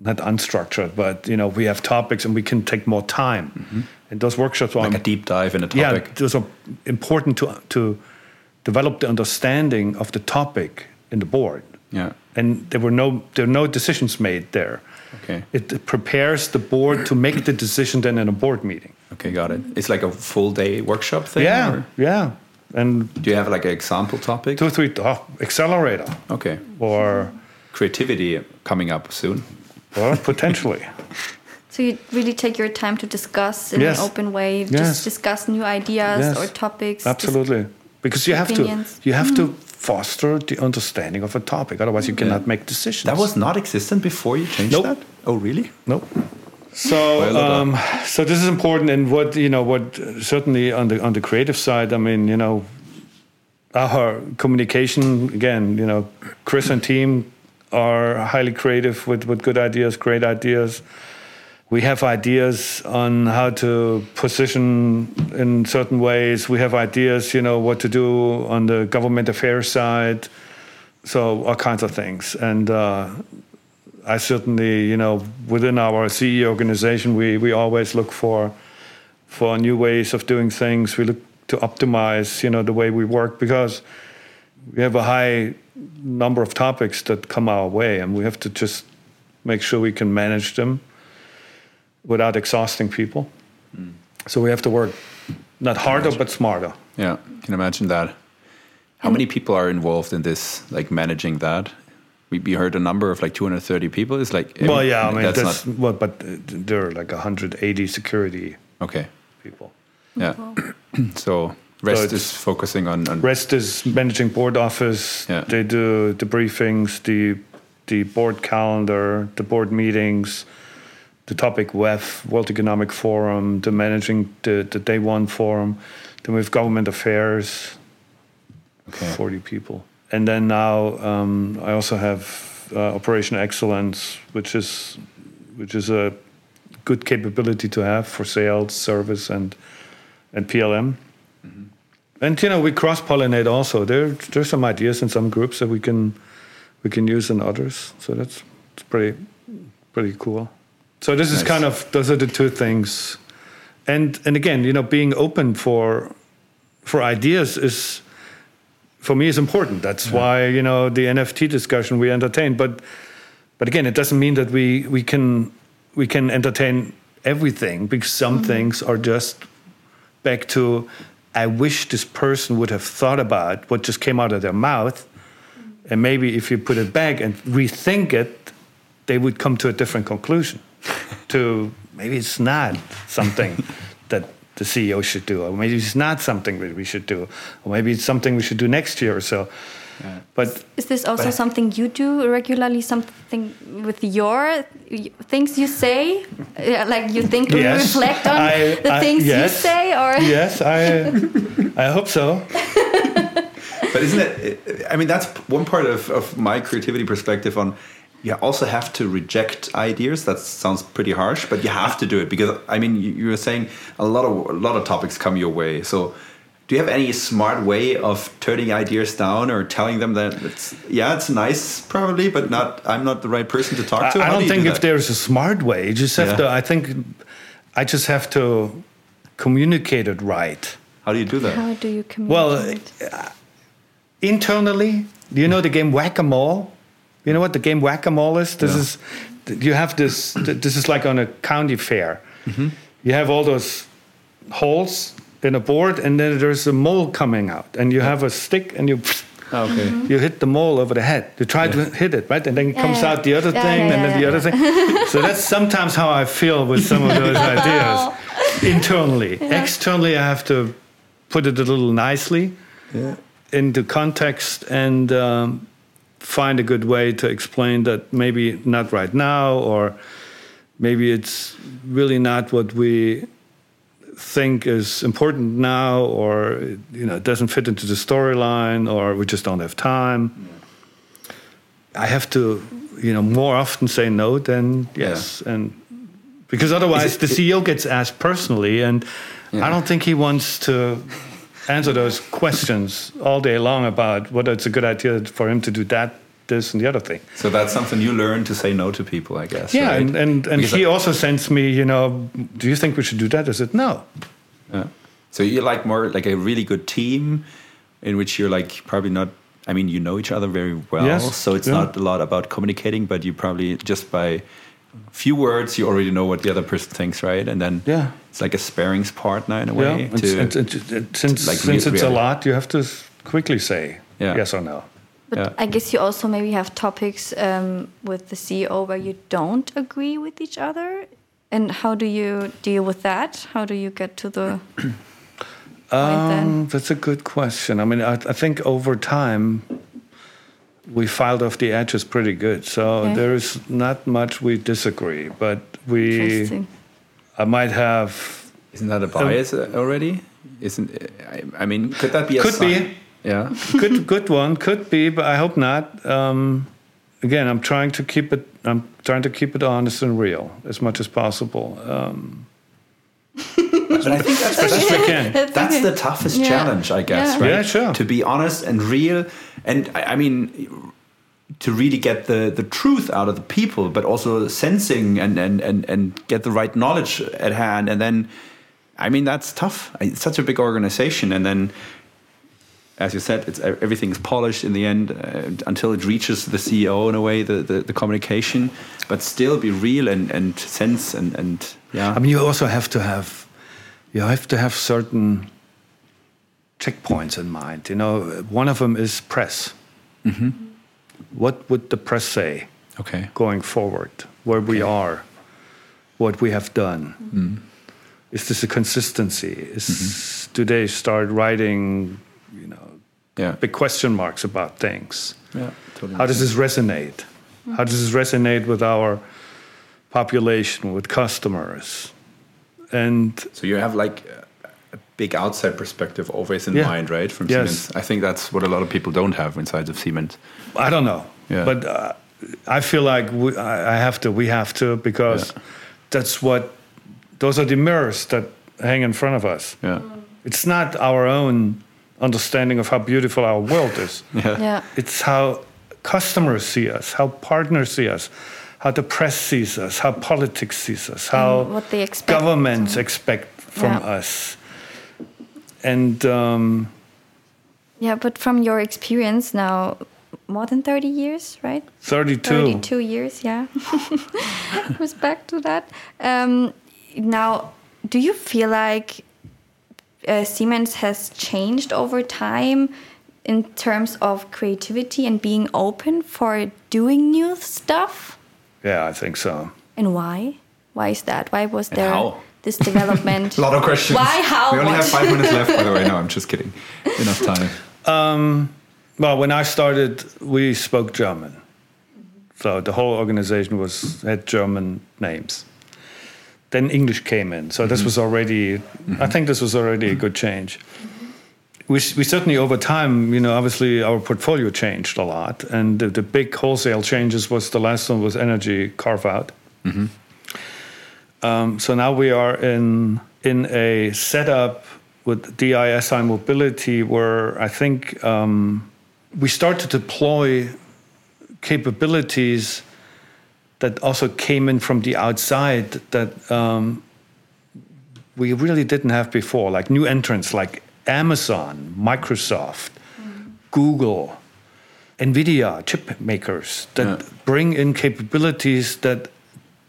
not unstructured, but you know we have topics and we can take more time. Mm-hmm. And those workshops are like a deep dive in a topic. Yeah, those are important to to develop the understanding of the topic in the board. Yeah, and there were no there were no decisions made there. Okay, it prepares the board to make the decision then in a board meeting. Okay, got it. It's like a full day workshop thing. Yeah, or? yeah. And do you have like an example topic? Two, three. Oh, Xcelerator. Okay. Or creativity coming up soon. Well, potentially. *laughs* So you really take your time to discuss in yes. an open way, yes. just discuss new ideas yes. or topics. Absolutely, because you have opinions. to you have mm. to foster the understanding of a topic. Otherwise, you cannot make decisions. That was not existent before you changed nope. that. Oh, really? Nope. So, um, so this is important, and what you know, what certainly on the on the creative side, I mean, you know, our communication again, you know, Chris and team are highly creative with, with good ideas, great ideas. We have ideas on how to position in certain ways. We have ideas, you know, what to do on the government affairs side. So all kinds of things. And uh, I certainly, you know, within our CE organization, we, we always look for for new ways of doing things. We look to optimize, you know, the way we work because we have a high number of topics that come our way, and we have to just make sure we can manage them without exhausting people. Mm. So we have to work not harder but smarter. Yeah, can imagine that. How many people are involved in this, like managing that? We, we heard a number of like 230 people. It's like well, yeah, I mean that's, that's not... well, but there are like 180 security okay people. Yeah, *clears throat* so Rest so is focusing on, on, Rest is managing board office. Yeah. They do the briefings, the the board calendar, the board meetings, the topic WEF, World Economic Forum, the managing the, the day one forum. Then we have government affairs, okay. 40 people. And then now um, I also have uh, operational excellence, which is which is a good capability to have for sales, service, and and PLM. Mm-hmm. And you know, we cross pollinate also. There, there's some ideas in some groups that we can we can use in others. So that's it's pretty pretty cool. So this nice. is kind of those are the two things. And and again, you know, being open for for ideas is for me is important. That's yeah. why you know the NFT discussion we entertain. But but again, it doesn't mean that we we can we can entertain everything because some mm-hmm. things are just back to I wish this person would have thought about what just came out of their mouth. And maybe if you put it back and rethink it, they would come to a different conclusion. To maybe it's not something *laughs* that the CEO should do, or maybe it's not something that we should do, or maybe it's something we should do next year or so. But is this also something you do regularly? Something with your things you say, uh, like you think yes, you reflect on I, the I, things yes, you say, or yes, I I hope so. *laughs* but isn't it? I mean, that's one part of, of my creativity perspective on. You also have to reject ideas. That sounds pretty harsh, but you have to do it because I mean, you, you were saying a lot of a lot of topics come your way, so do you have any smart way of turning ideas down or telling them that it's yeah it's nice probably but not i'm not the right person to talk to? I, I don't do think do if there's a smart way you just have yeah. to i think i just have to communicate it right. How do you do that? How do you communicate? well uh, internally do you know the game whack-a-mole you know what the game whack-a-mole is this is you have this this is like on a county fair mm -hmm. you have all those holes in a board, and then there's a mole coming out, and you have a stick, and you. Ah, okay. Mm-hmm. You hit the mole over the head. You try yeah. to hit it, right? And then it comes yeah, out the other thing, and then the other thing. *laughs* so that's sometimes how I feel with some of those *laughs* ideas *laughs* internally. Externally, I have to put it a little nicely into context and um, find a good way to explain that maybe not right now, or maybe it's really not what we think is important now, or you know, it doesn't fit into the storyline, or we just don't have time. I have to, you know, more often say no than yes, and because otherwise it- the CEO gets asked personally, and Yeah. I don't think he wants to answer those questions all day long about whether it's a good idea for him to do that, this, and the other thing. So that's something you learn to say no to people, I guess. Yeah, right? and and, and Because he I- also sends me, you know, do you think we should do that? I said no. Yeah. So you like more like a really good team, in which you're like probably not. I mean, you know each other very well, Yes, so it's yeah. not a lot about communicating, but you probably just by few words you already know what the other person thinks, right? And then Yeah. it's like a sparings partner in a way. Yeah, and, to, and- and- and since like since it's a lot, you have to quickly say Yeah. yes or no. But Yeah. I guess you also maybe have topics um, with the CEO where you don't agree with each other. And how do you deal with that? How do you get to the point then? Um, that's a good question. I mean, I, I think over time we filed off the edges pretty good. So Okay. there's not much we disagree, but we I might have Isn't that a bias uh, already? Isn't I, I mean, could that be a Could sign? be. Yeah. *laughs* good good one could be, but I hope not. Um, again, I'm trying to keep it. I'm trying to keep it honest and real as much as possible. Um, *laughs* But I think that's, as best I that's the toughest Yeah. challenge, I guess, Yeah. right? Yeah, sure. To be honest and real, and I, I mean, to really get the the truth out of the people, but also sensing and and and and get the right knowledge at hand, and then, I mean, that's tough. It's such a big organization, and then. As you said, it's everything's polished in the end uh, until it reaches the CEO in a way, the, the, the communication, but still be real and, and sense and, and yeah. I mean, you also have to have you have to have certain checkpoints in mind. You know, one of them is press. Mm-hmm. What would the press say okay. going forward? Where we are, what we have done. Mm. Is this a consistency? Is mm-hmm. do they start writing, you know, Yeah. big question marks about things? Yeah. Totally. How does this resonate? How does this resonate with our population, with customers? And So you have like a- a big outside perspective always in Yeah. mind, right? From Yes. Siemens. I think that's what a lot of people don't have inside of Siemens. I don't know, Yeah. but uh, I feel like we, I I have to. We have to because Yeah. that's what those are the mirrors that hang in front of us. Yeah. It's not our own understanding of how beautiful our world is. *laughs* Yeah. Yeah. It's how customers see us, how partners see us, how the press sees us, how politics sees us, how they expect. governments expect from Yeah. us. And um, Yeah, but from your experience now, more than 30 years, right? 32. 32 years, yeah. *laughs* Respect to that. Um, now, do you feel like uh, Siemens has changed over time in terms of creativity and being open for doing new stuff? Yeah, I think so. And why? Why is that? Why was And there how? this development? *laughs* A lot of questions. Why, how, We only what? have five minutes left, by the way. No, I'm just kidding. *laughs* Enough time. Um, well, when I started, we spoke German. So the whole organization was had German names. Then English came in. So this mm-hmm. was already, I mm-hmm. think this was already a good change. We, we certainly over time, you know, obviously our portfolio changed a lot. And the, the big wholesale changes was the last one was energy carve out. Um, so now we are in in a setup with DISI mobility where I think um, we start to deploy capabilities that also came in from the outside that um, we really didn't have before, like new entrants like Amazon, Microsoft, Google, NVIDIA, chip makers that Yeah. bring in capabilities that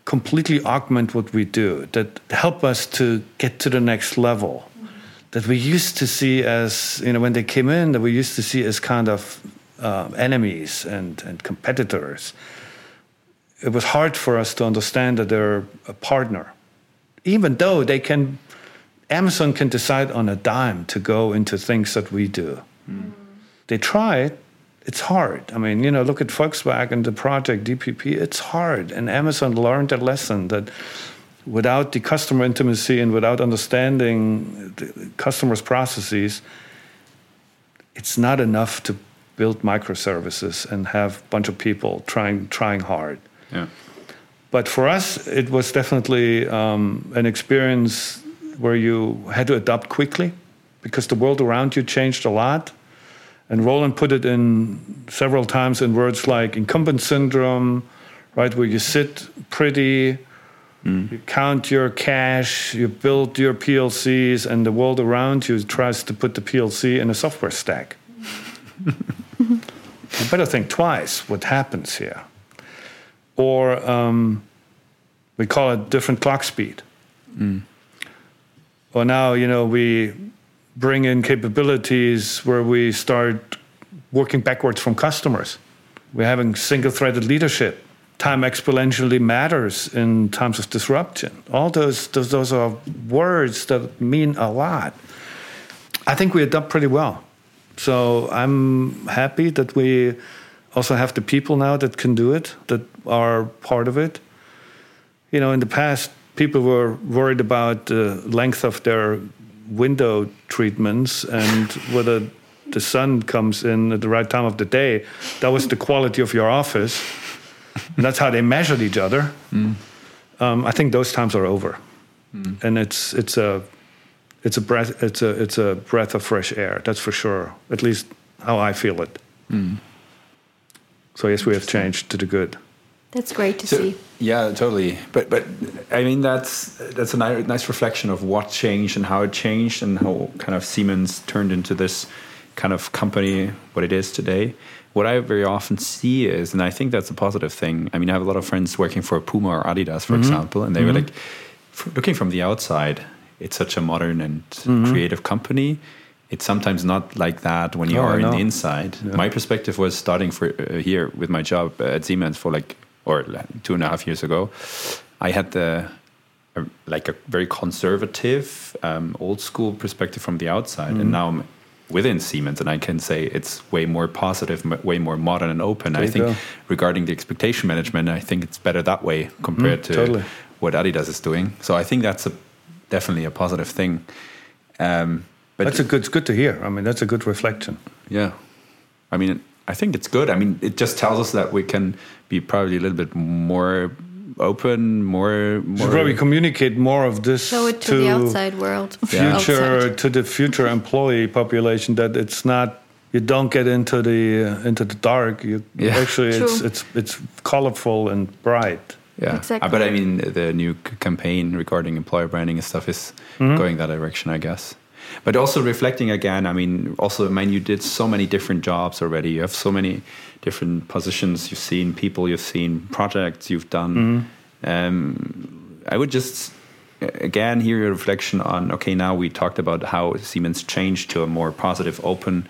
completely augment what we do, that help us to get to the next level. That we used to see as, you know, when they came in, that we used to see as kind of um, enemies and, and competitors. It was hard for us to understand that they're a partner. Even though they can, Amazon can decide on a dime to go into things that we do. They try it, it's hard. I mean, you know, look at Volkswagen, the project DPP, it's hard. And Amazon learned a lesson that without the customer intimacy and without understanding the customers' processes, it's not enough to build microservices and have a bunch of people trying trying hard. Yeah. But for us, it was definitely um, an experience where you had to adapt quickly because the world around you changed a lot. And Roland put it in several times in words like incumbent syndrome, right, where you sit pretty, mm. you count your cash, you build your PLCs, and the world around you tries to put the PLC in a software stack. *laughs* you better think twice what happens here or um, we call it different clock speed. Mm. Or now, you know, we bring in capabilities where we start working backwards from customers. We're having single-threaded leadership. Time exponentially matters in times of disruption. All those, those, those are words that mean a lot. I think we adapt pretty well. So I'm happy that we also have the people now that can do it, that are part of it. You know, in the past, people were worried about the length of their window treatments and whether the sun comes in at the right time of the day. That was the quality of your office. And that's how they measured each other. Mm. Um, I think those times are over, mm. and it's it's a it's a breath it's a it's a breath of fresh air. That's for sure. At least how I feel it. Mm. So yes, we have changed to the good. That's great to so, see. Yeah, totally. But but I mean that's that's a nice, nice reflection of what changed and how it changed and how kind of Siemens turned into this kind of company what it is today. What I very often see is, and I think that's a positive thing. I mean, I have a lot of friends working for Puma or Adidas, for mm -hmm. example, and they mm -hmm. were mm-hmm. like, looking from the outside, it's such a modern and mm -hmm. creative company it's sometimes not like that when you oh, are in the inside. Yeah. My perspective was starting for uh, here with my job at Siemens for like or two and a half years ago. I had the uh, like a very conservative, um, old school perspective from the outside, mm. and now I'm within Siemens, and I can say it's way more positive, way more modern and open. There I think go. regarding the expectation management, I think it's better that way compared mm, to totally. what Adidas is doing. So I think that's a definitely a positive thing. Um, but that's a good. It's good to hear. I mean, that's a good reflection. Yeah, I mean, I think it's good. I mean, it just tells us that we can be probably a little bit more open, more. more Should probably communicate more of this. Show it to, to the outside world. *laughs* Future outside. to the future employee population that it's not. You don't get into the uh, into the dark. You yeah. actually True. it's it's it's colorful and bright. Yeah, exactly. Uh, but I mean, the new campaign regarding employer branding and stuff is mm -hmm. going that direction, I guess. But also reflecting again, I mean, also, I mean, you did so many different jobs already. You have so many different positions. You've seen people, you've seen projects you've done. Mm-hmm. Um, I would just again hear your reflection on okay now we talked about how siemens changed to a more positive open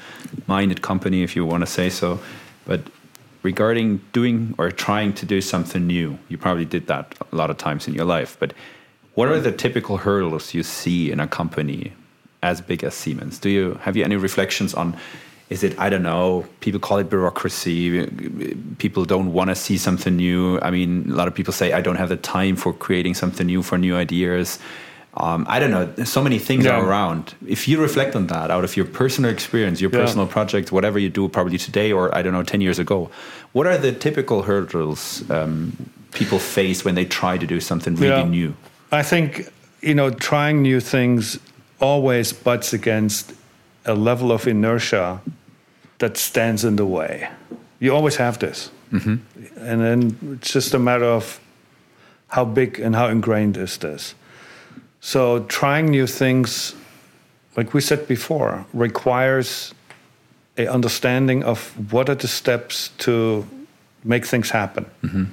minded company if you want to say so but regarding doing or trying to do something new you probably did that a lot of times in your life but what are the typical hurdles you see in a company as big as Siemens. Do you have you any reflections on? Is it I don't know? People call it bureaucracy. People don't want to see something new. I mean, a lot of people say I don't have the time for creating something new for new ideas. Um, I don't know. So many things yeah. are around. If you reflect on that out of your personal experience, your yeah. personal project, whatever you do, probably today or I don't know, ten years ago, what are the typical hurdles um, people face when they try to do something really yeah. new? I think you know, trying new things always butts against a level of inertia that stands in the way. You always have this. Mm-hmm. And then it's just a matter of how big and how ingrained is this. So trying new things, like we said before, requires a understanding of what are the steps to make things happen. Mm-hmm.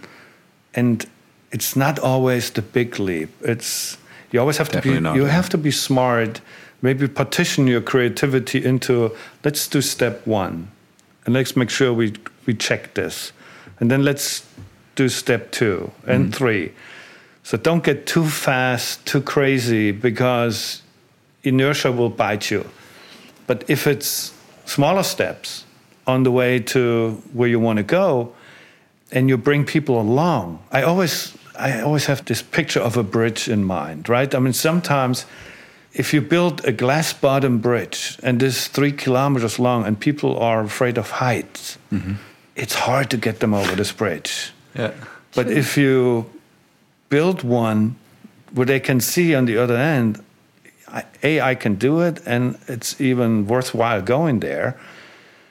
And it's not always the big leap. It's you always have Definitely to be. Not, you yeah. have to be smart. Maybe partition your creativity into. Let's do step one, and let's make sure we we check this, and then let's do step two and mm. three. So don't get too fast, too crazy, because inertia will bite you. But if it's smaller steps on the way to where you want to go, and you bring people along, I always I always have this picture of a bridge in mind, right? I mean, sometimes if you build a glass bottom bridge and it's three kilometers long and people are afraid of heights, mm-hmm. it's hard to get them over this bridge. Yeah. But if you build one where they can see on the other end, I- A, I can do it, and it's even worthwhile going there,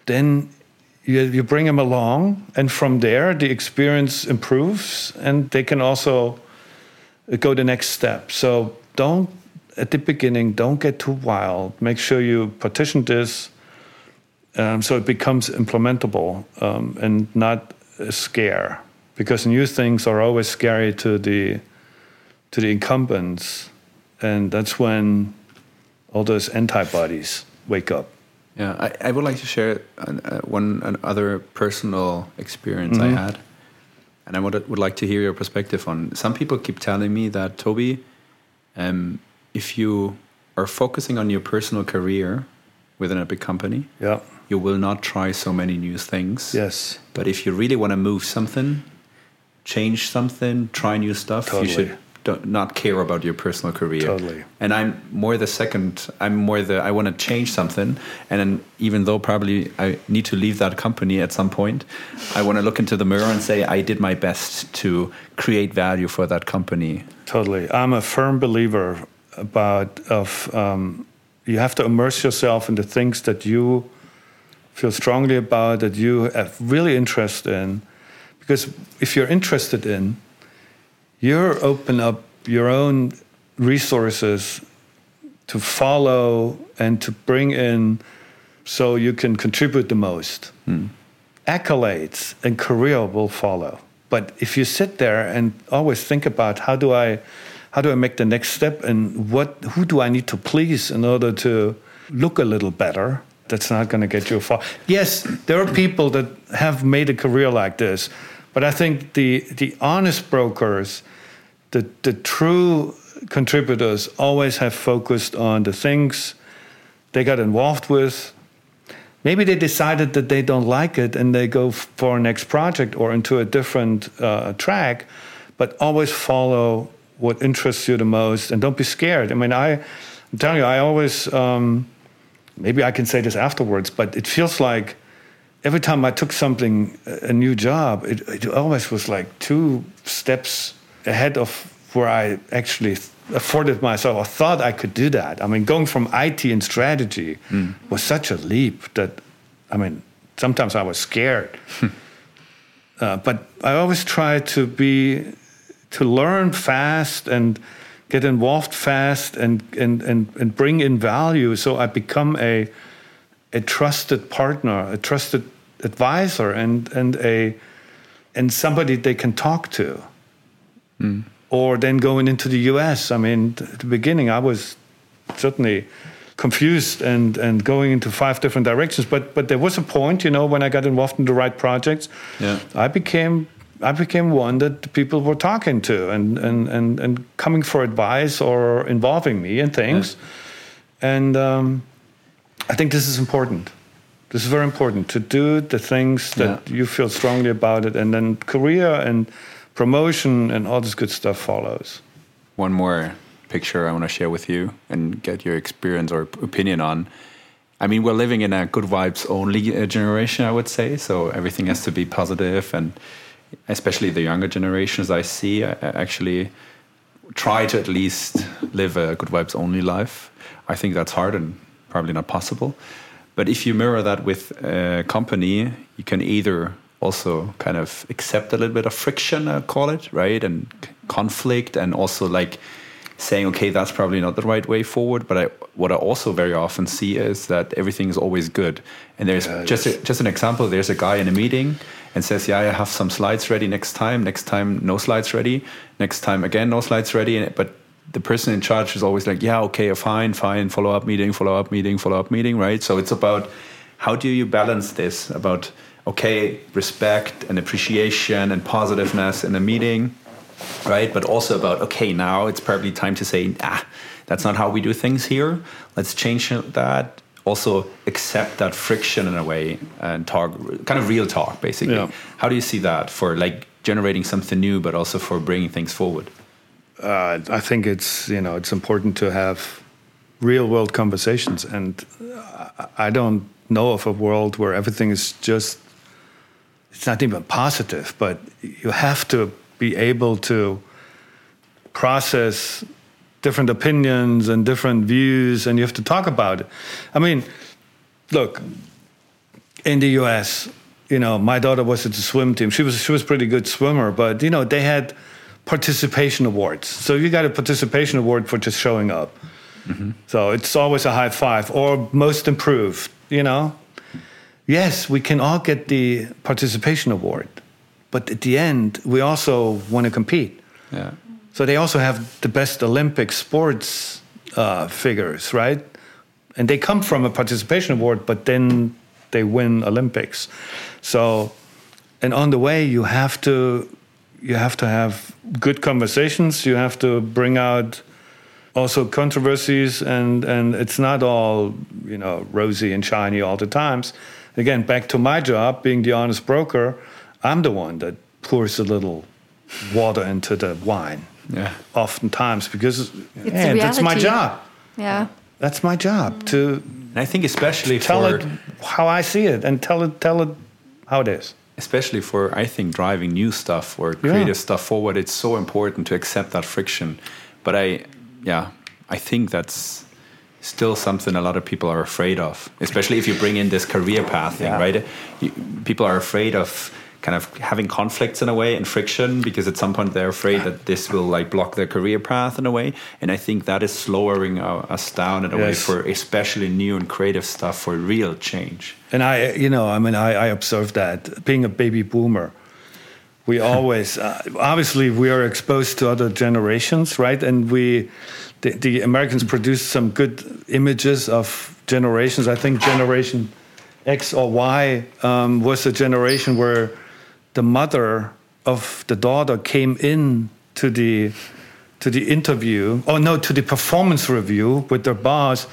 then you, you bring them along, and from there, the experience improves, and they can also go the next step. So don't, at the beginning, don't get too wild. Make sure you partition this um, so it becomes implementable um, and not a scare because new things are always scary to the to the incumbents and that's when all those antibodies wake up Yeah, I, I would like to share an, uh, one an other personal experience I had, and I would would like to hear your perspective on. Some people keep telling me that Toby, um, if you are focusing on your personal career within a big company, yeah you will not try so many new things. yes But if you really want to move something, change something, try new stuff, Totally. you should don't, not care about your personal career. Totally. And I'm more the second. I'm more the. I want to change something, and then even though probably I need to leave that company at some point, I want to look into the mirror and say I did my best to create value for that company. totally i'm a firm believer about of um, you have to immerse yourself in the things that you feel strongly about that you have really interest in because if you're interested in you're open up your own resources to follow and to bring in so you can contribute the most hmm. accolades and career will follow. But if you sit there and always think about how do I how do I make the next step and what who do I need to please in order to look a little better, that's not going to get you far. Yes, there are people that have made a career like this, but I think the the honest brokers, the the true contributors always have focused on the things they got involved with. Maybe they decided that they don't like it and they go for next project or into a different uh, track but always follow what interests you the most and don't be scared. I mean i i'm telling you i always um, maybe i can say this afterwards but it feels like every time i took something a new job it, it always was like two steps ahead of where i actually afforded myself or thought i could do that. I mean going from it and strategy was such a leap that i mean sometimes i was scared. *laughs* Uh, but i always try to be to learn fast and get involved fast and, and, and, and bring in value so i become a a trusted partner, a trusted advisor, and and a and somebody they can talk to. Or then going into the U.S. I mean, at the beginning I was certainly confused and and going into five different directions. But but there was a point, you know, when I got involved in the right projects, Yeah. I became. I became one that people were talking to and, and, and, and coming for advice or involving me in things. And um, I think this is important. This is very important to do the things that Yeah. you feel strongly about it, and then career and promotion and all this good stuff follows. One more picture I want to share with you and get your experience or opinion on. I mean, we're living in a good vibes only uh, generation, I would say. So everything has to be positive, and especially the younger generations I see I actually try to at least live a good vibes only life. I think that's hard and probably not possible. But if you mirror that with a company, you can either also kind of accept a little bit of friction, I call it, right? And conflict, and also like saying, okay, that's probably not the right way forward. But I, what I also very often see is that everything is always good. And there's Yeah, just a, just an example. There's a guy in a meeting and says, "Yeah, I have some slides ready next time. Next time, no slides ready. Next time, again, no slides ready." And- But the person in charge is always like, "Yeah, okay, fine, fine. Follow up meeting, follow up meeting, follow up meeting." Right. So it's about how do you balance this about okay, respect and appreciation and positiveness in a meeting, right? But also about okay, now it's probably time to say, ah, that's not how we do things here. Let's change that. Also accept that friction in a way and talk, kind of real talk, basically. Yeah. How do you see that for like generating something new, but also for bringing things forward? Uh, I think it's you know it's important to have real world conversations. And I- don't know of a world where everything is just, it's not even positive, but you have to be able to process different opinions and different views, and you have to talk about it. I mean, look, in the U.S., you know, my daughter was at the swim team. She was she was a pretty good swimmer, but you know, they had participation awards. So you got a participation award for just showing up. So it's always a high five or most improved. You know, yes, we can all get the participation award, but at the end, we also want to compete. Yeah. So they also have the best Olympic sports uh, figures, right? And they come from a participation award, but then they win Olympics. So, and on the way, you have to you have to have good conversations. You have to bring out also controversies, and and it's not all you know rosy and shiny all the times. Again, back to my job, being the honest broker, I'm the one that pours a little water into the wine Yeah. oftentimes because It's yeah, that's my job. Yeah. That's my job to And I think especially tell for it how I see it and tell it tell it how it is. Especially for I think driving new stuff or creative stuff forward, it's so important to accept that friction. But I, yeah, I think that's still something a lot of people are afraid of, especially if you bring in this career path thing, Yeah. right? You, people are afraid of kind of having conflicts in a way and friction because at some point they're afraid that this will like block their career path in a way. And i think that is slowing uh, us down in a way for especially new and creative stuff for real change. And I, you know, I mean, I, I observed that. Being a baby boomer, we *laughs* always, uh, obviously, we are exposed to other generations, right? And we, the, the Americans produced some good images of generations. I think Generation X or Y um, was a generation where the mother of the daughter came in to the to the interview, oh no, to the performance review with their boss,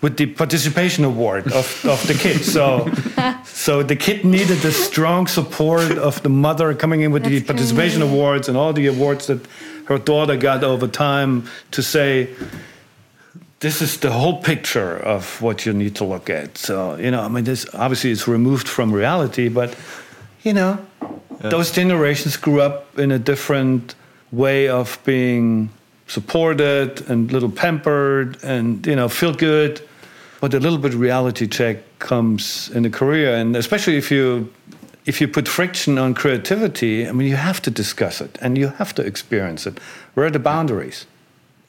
with the participation award of, of the kid. So, *laughs* so the kid needed the strong support of the mother coming in with the participation great. awards and all the awards that her daughter got over time to say, this is the whole picture of what you need to look at. So, you know, I mean, this obviously is removed from reality, but, you know, those generations grew up in a different way of being supported and little pampered and, you know, feel good. But a little bit reality check comes in a career, and especially if you if you put friction on creativity, I mean, you have to discuss it and you have to experience it. Where are the boundaries?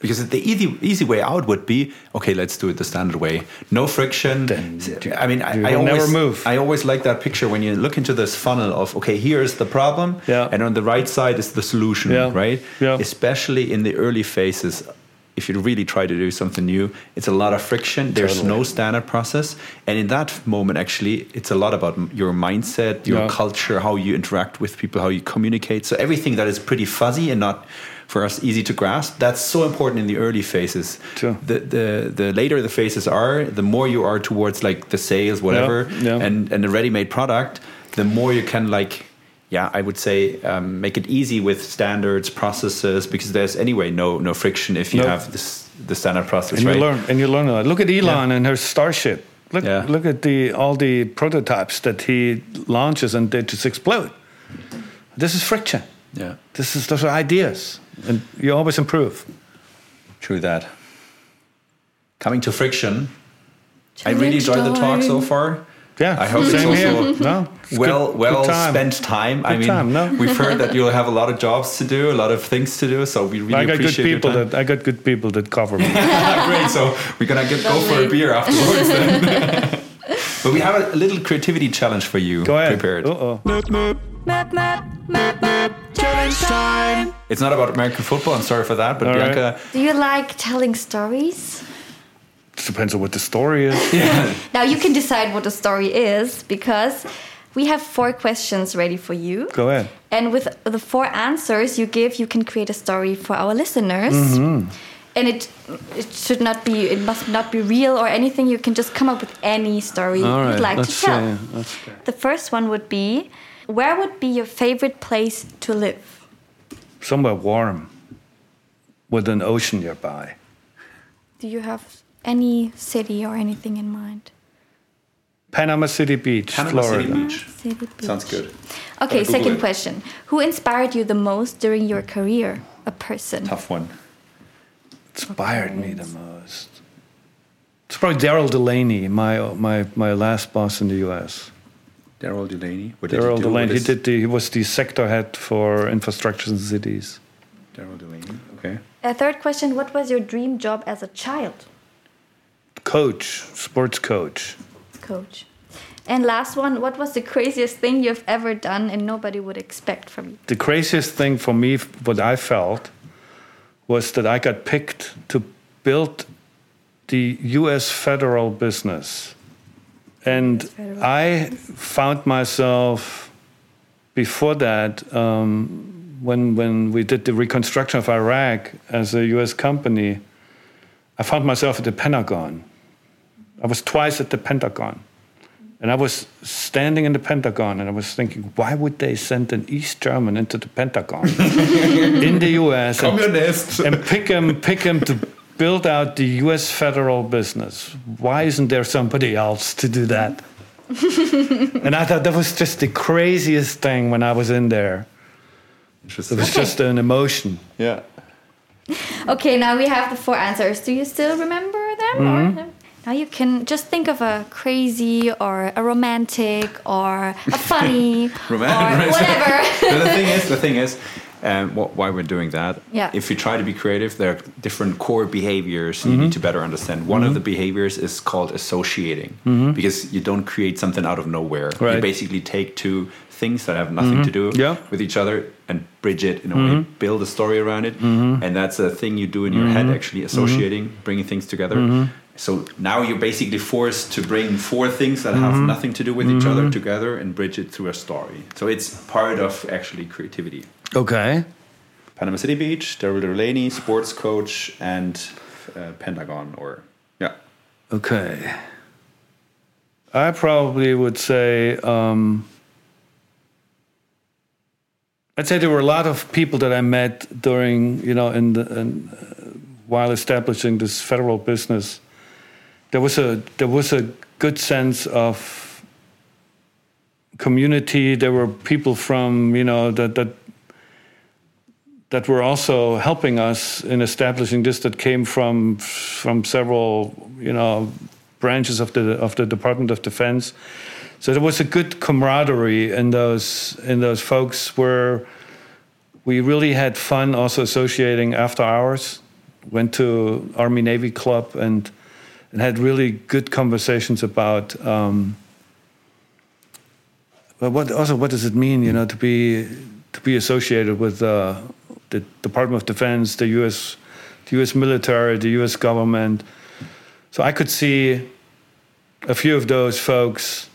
Because the easy easy way out would be okay. Let's do it the standard way. No friction. Then I mean, I, I always move. I always like that picture when you look into this funnel of okay, here's the problem, Yeah. and on the right side is the solution, Yeah. right? Yeah. Especially in the early phases. If you really try to do something new, it's a lot of friction. There's Totally. no standard process, and in that moment, actually, it's a lot about your mindset, your Yeah. culture, how you interact with people, how you communicate. So everything that is pretty fuzzy and not for us easy to grasp. That's so important in the early phases. Sure. The the the later the phases are, the more you are towards like the sales, whatever, yeah. and and the ready-made product, the more you can like. Yeah, I would say um, make it easy with standards, processes, because there's anyway no no friction if you No. have this the standard process, And right? you learn and you learn a lot. Look at Elon and her Starship. Look Yeah. look at the all the prototypes that he launches and they just explode. This is friction. Yeah, This is those are ideas. And you always improve. true that. Coming to friction, I really Challenge enjoyed the talk so far. Yeah. I hope it's same also here. No. it's well good- well good time. spent time. I mean, time, no? *laughs* we've heard that you'll have a lot of jobs to do, a lot of things to do. So we really I got good people your time. that I got good people that cover me. *laughs* Great. So we're gonna get, go for a beer afterwards. Then. *laughs* but we have a, a little creativity challenge for you Go ahead. prepared. Uh-oh. Map, map, map, map. Challenge time. It's not about American football. I'm sorry for that, but All right. Bianca, Do you like telling stories? Depends on what the story is. *laughs* Now you can decide what the story is because we have four questions ready for you. Go ahead. And with the four answers you give, you can create a story for our listeners. Mm-hmm. And it it should not be it must not be real or anything. You can just come up with any story All right. you'd like let's to tell. see. See. The first one would be where would be your favorite place to live? Somewhere warm with an ocean nearby. Do you have any city or anything in mind? Panama City Beach, Panama Florida. City Beach. City Beach. Sounds good. Okay, second it. question. Who inspired you the most during your career? A person. Tough one. Inspired me the most. It's probably Daryl Delaney, my my my last boss in the U.S. Daryl Delaney. What did Daryl he? Delaney. He did the. He was the sector head for infrastructure in cities. Daryl Delaney. Okay. A third question. What was your dream job as a child? Coach, sports coach. Coach. And last one. What was the craziest thing you've ever done and nobody would expect from you? The craziest thing for me, what I felt, was that I got picked to build the U.S. federal business, and. I found myself before that um, when when we did the reconstruction of Iraq as a U.S. company. I found myself at the Pentagon. I was twice at the Pentagon. And I was standing in the Pentagon and I was thinking, why would they send an East German into the Pentagon *laughs* in the US and, and pick him, pick him to build out the US federal business? Why isn't there somebody else to do that? *laughs* and I thought that was just the craziest thing when I was in there. It Interesting. was just an emotion. Yeah. Okay, now we have the four answers. Do you still remember them? Mm-hmm. Or now you can just think of a crazy or a romantic or a funny *laughs* Romantic, or whatever. *laughs* No, the thing is, the thing is, um, wh- why we're doing that. Yeah. If you try to be creative, there are different core behaviors you need mm-hmm. to better understand. One of mm-hmm. the behaviors is called associating, mm-hmm. because you don't create something out of nowhere. You basically take two things that have nothing to do Yeah. with each other and bridge it in a way, build a story around it, and that's a thing you do in your head. Actually, associating, bringing things together. So now you're basically forced to bring four things that have nothing to do with each other together and bridge it through a story. So it's part of actually creativity. Okay. Panama City Beach, Daryl Delaney, sports coach, and uh, Pentagon, or yeah, Okay. I probably would say um, I'd say there were a lot of people that I met during you know in the in, uh, while establishing this federal business. There was a there was a good sense of community. There were people from you know that that that were also helping us in establishing this that came from from several you know branches of the of the Department of Defense. So there was a good camaraderie in those in those folks where we really had fun also associating after hours. Went to Army Navy Club and and had really good conversations about um, what also what does it mean, you know, to be to be associated with uh, the Department of Defense, the U.S. the U.S. military, the U.S. government. So I could see a few of those folks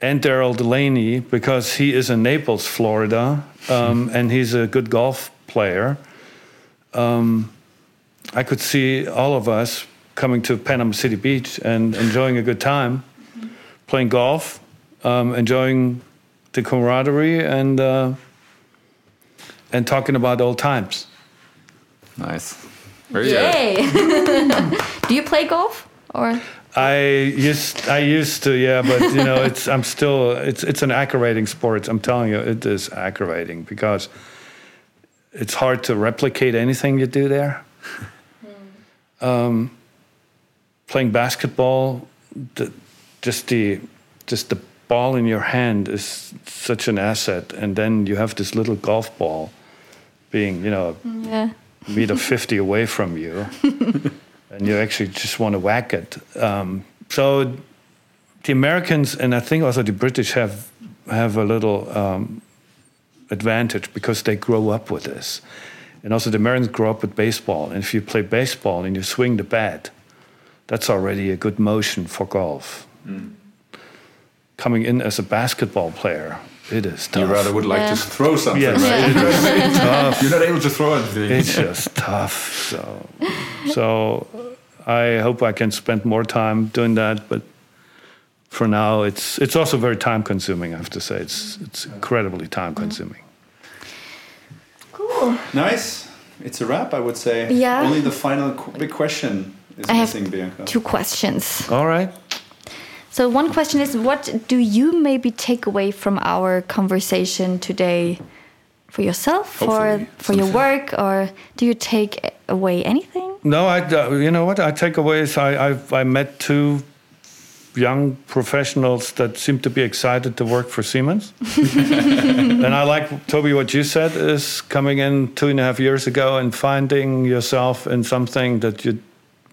and Daryl Delaney because he is in Naples, Florida, um, and he's a good golf player. Um, I could see all of us coming to Panama City Beach and enjoying a good time, playing golf, um, enjoying the camaraderie, and uh, and talking about old times. nice, very good. Yay! *laughs* Do you play golf or? I used I used to yeah, but you know it's I'm still it's it's an aggravating sport. I'm telling you, it is aggravating because it's hard to replicate anything you do there. Um, playing basketball, the, just the just the ball in your hand is such an asset, and then you have this little golf ball being you know Yeah. a meter fifty away from you. *laughs* and you actually just want to whack it. Um, so the Americans and I think also the British have have a little um, advantage because they grow up with this, and also the Americans grow up with baseball. And if you play baseball and you swing the bat, that's already a good motion for golf. Coming in as a basketball player, it is tough. You rather would like Yeah. to throw something, Yes, right? it is *laughs* tough. You're not able to throw anything. It's just tough. So, so I hope I can spend more time doing that. But for now, it's it's also very time consuming. I have to say, it's it's incredibly time consuming. Cool. Nice. It's a wrap, I would say. Yeah. Only the final qu- big question. is I have missing, Bianca? two questions. All right. So one question is, what do you maybe take away from our conversation today for yourself, for Hopefully, for your something. work, or do you take away anything? No, I, uh, you know what I take away is I, I've, I met two young professionals that seem to be excited to work for Siemens. *laughs* and I like, Toby, what you said is coming in two and a half years ago and finding yourself in something that you're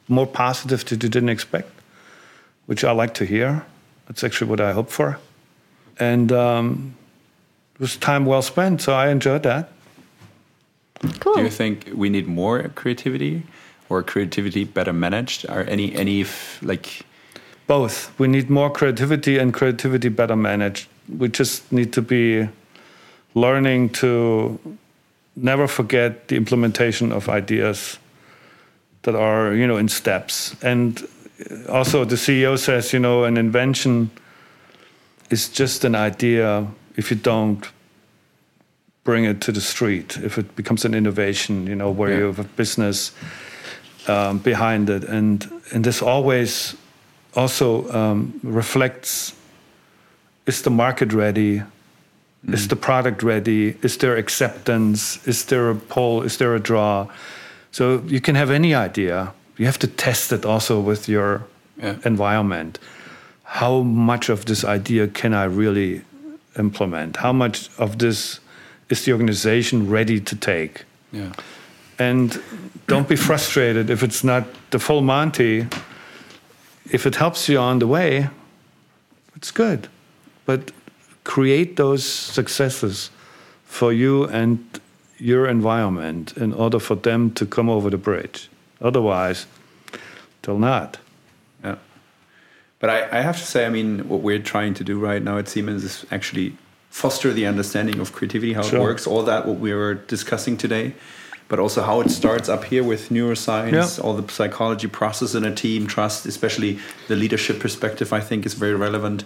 more positive that you didn't expect, which I like to hear. That's actually what I hope for. And um, it was time well spent, so I enjoyed that. Cool. Do you think we need more creativity, or creativity better managed? Are any any f- like both. We need more creativity and creativity better managed. We just need to be learning to never forget the implementation of ideas that are, you know, in steps. And also the CEO says, you know, an invention is just an idea if you don't bring it to the street, if it becomes an innovation, you know, where Yeah. you have a business um, behind it. And, and this always also um, reflects is the market ready? Is the product ready? Is there acceptance? Is there a pull? Is there a draw? So you can have any idea. You have to test it also with your Yeah. environment. How much of this idea can I really implement? How much of this is the organization ready to take? yeah and don't be frustrated if it's not the full Monty. If it helps you on the way, it's good. But create those successes for you and your environment in order for them to come over the bridge. Otherwise, they'll not. Yeah. But I, I have to say, I mean, what we're trying to do right now at Siemens is actually foster the understanding of creativity, how Sure. it works, all that what we were discussing today, but also how it starts up here with neuroscience, Yeah. all the psychology process in a team, trust, especially the leadership perspective, I think is very relevant.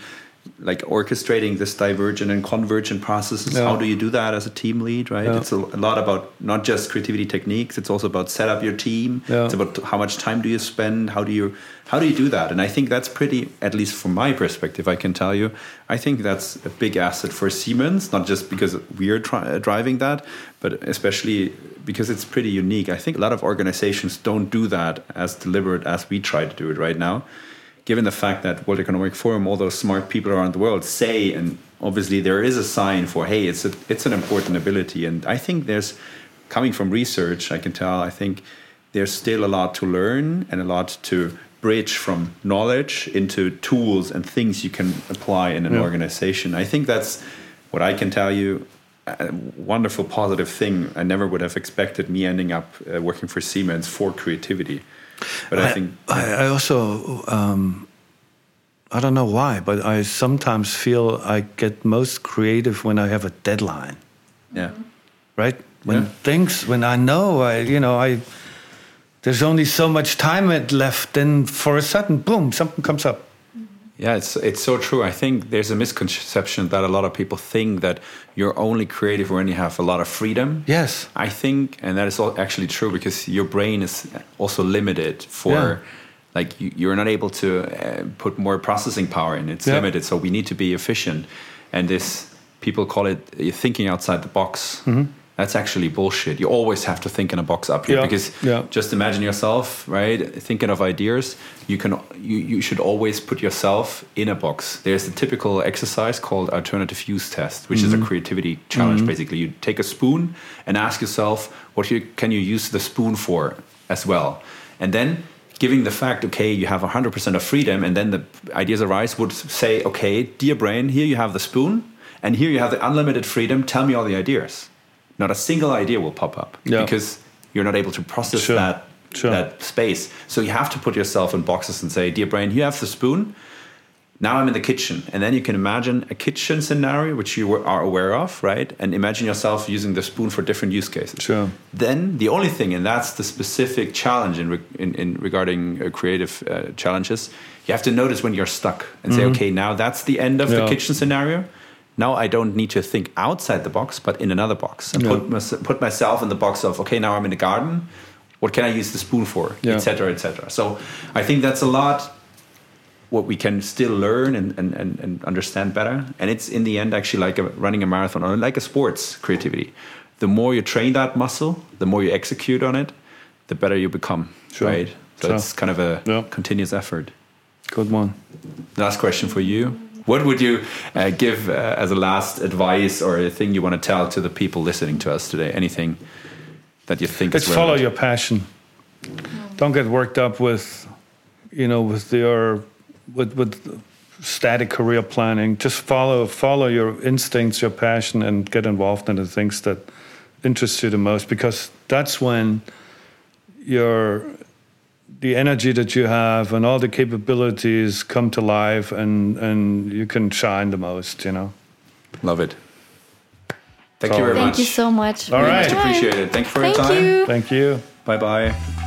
Like orchestrating this divergent and convergent processes. Yeah. How do you do that as a team lead, right? Yeah. It's a, a lot about not just creativity techniques, it's also about set up your team. Yeah. It's about how much time do you spend how do you how do you do that and i think that's pretty at least from my perspective i can tell you i think that's a big asset for siemens not just because we're driving that but especially because it's pretty unique i think a lot of organizations don't do that as deliberate as we try to do it right now given the fact that world economic forum all those smart people around the world say and obviously there is a sign for hey it's a, it's an important ability and i think there's coming from research i can tell i think there's still a lot to learn and a lot to bridge from knowledge into tools and things you can apply in an Yeah. organization. I think that's what I can tell you. A wonderful positive thing. I never would have expected me ending up uh, working for Siemens for creativity. But I, think I, I also, um, I don't know why, but I sometimes feel I get most creative when I have a deadline. yeah, right? When Yeah. things, when I know, I, you know, I, there's only so much time left, then for a sudden, boom, something comes up. Yeah, it's it's so true. I think there's a misconception that a lot of people think that you're only creative when you have a lot of freedom. Yes. I think, and that is actually true because your brain is also limited for, Yeah. like, you, you're not able to uh, put more processing power in. It's Yeah. limited, so we need to be efficient. And this, people call it thinking outside the box. That's actually bullshit. You always have to think in a box up here Mm-hmm. Yeah. because Yeah. just imagine yourself, right? Thinking of ideas. You can you, you should always put yourself in a box. There's a typical exercise called alternative use test, which is a creativity challenge. Basically, you take a spoon and ask yourself, what you, can you use the spoon for as well, and then. Giving the fact, okay, you have 100% of freedom, and then the ideas arise, would say, okay, dear brain, here you have the spoon, and here you have the unlimited freedom. Tell me all the ideas. Not a single idea will pop up Yeah. because you're not able to process Sure. that Sure. that space. So you have to put yourself in boxes and say, "Dear brain, you have the spoon. Now I'm in the kitchen." And then you can imagine a kitchen scenario which you are aware of, right? And imagine yourself using the spoon for different use cases. Sure. Then the only thing, and that's the specific challenge in, re- in, in regarding uh, creative uh, challenges, you have to notice when you're stuck and say, "Okay, now that's the end of the Mm-hmm. Kitchen scenario." Now I don't need to think outside the box, but in another box, and Yeah. put put myself in the box of okay, now I'm in the garden. what can I use the spoon for, Yeah. etc., etc. So I think that's a lot what we can still learn and, and, and, and understand better. And it's in the end actually like a, running a marathon or like a sports creativity. The more you train that muscle, the more you execute on it, the better you become. Sure. Right. So Sure. it's kind of a Yeah. continuous effort. Good one. Last question for you. What would you uh, give uh, as a last advice or a thing you want to tell to the people listening to us today? Anything that you think is follow your passion. Don't get worked up with, you know, with your with with static career planning. Just follow follow your instincts, your passion, and get involved in the things that interest you the most. Because that's when your the energy that you have and all the capabilities come to life, and and you can shine the most. You know. Love it. Thank Oh. you very much. Thank you so much. All for your Appreciate it. Thank you for Thank your time. you. Thank you. Bye bye.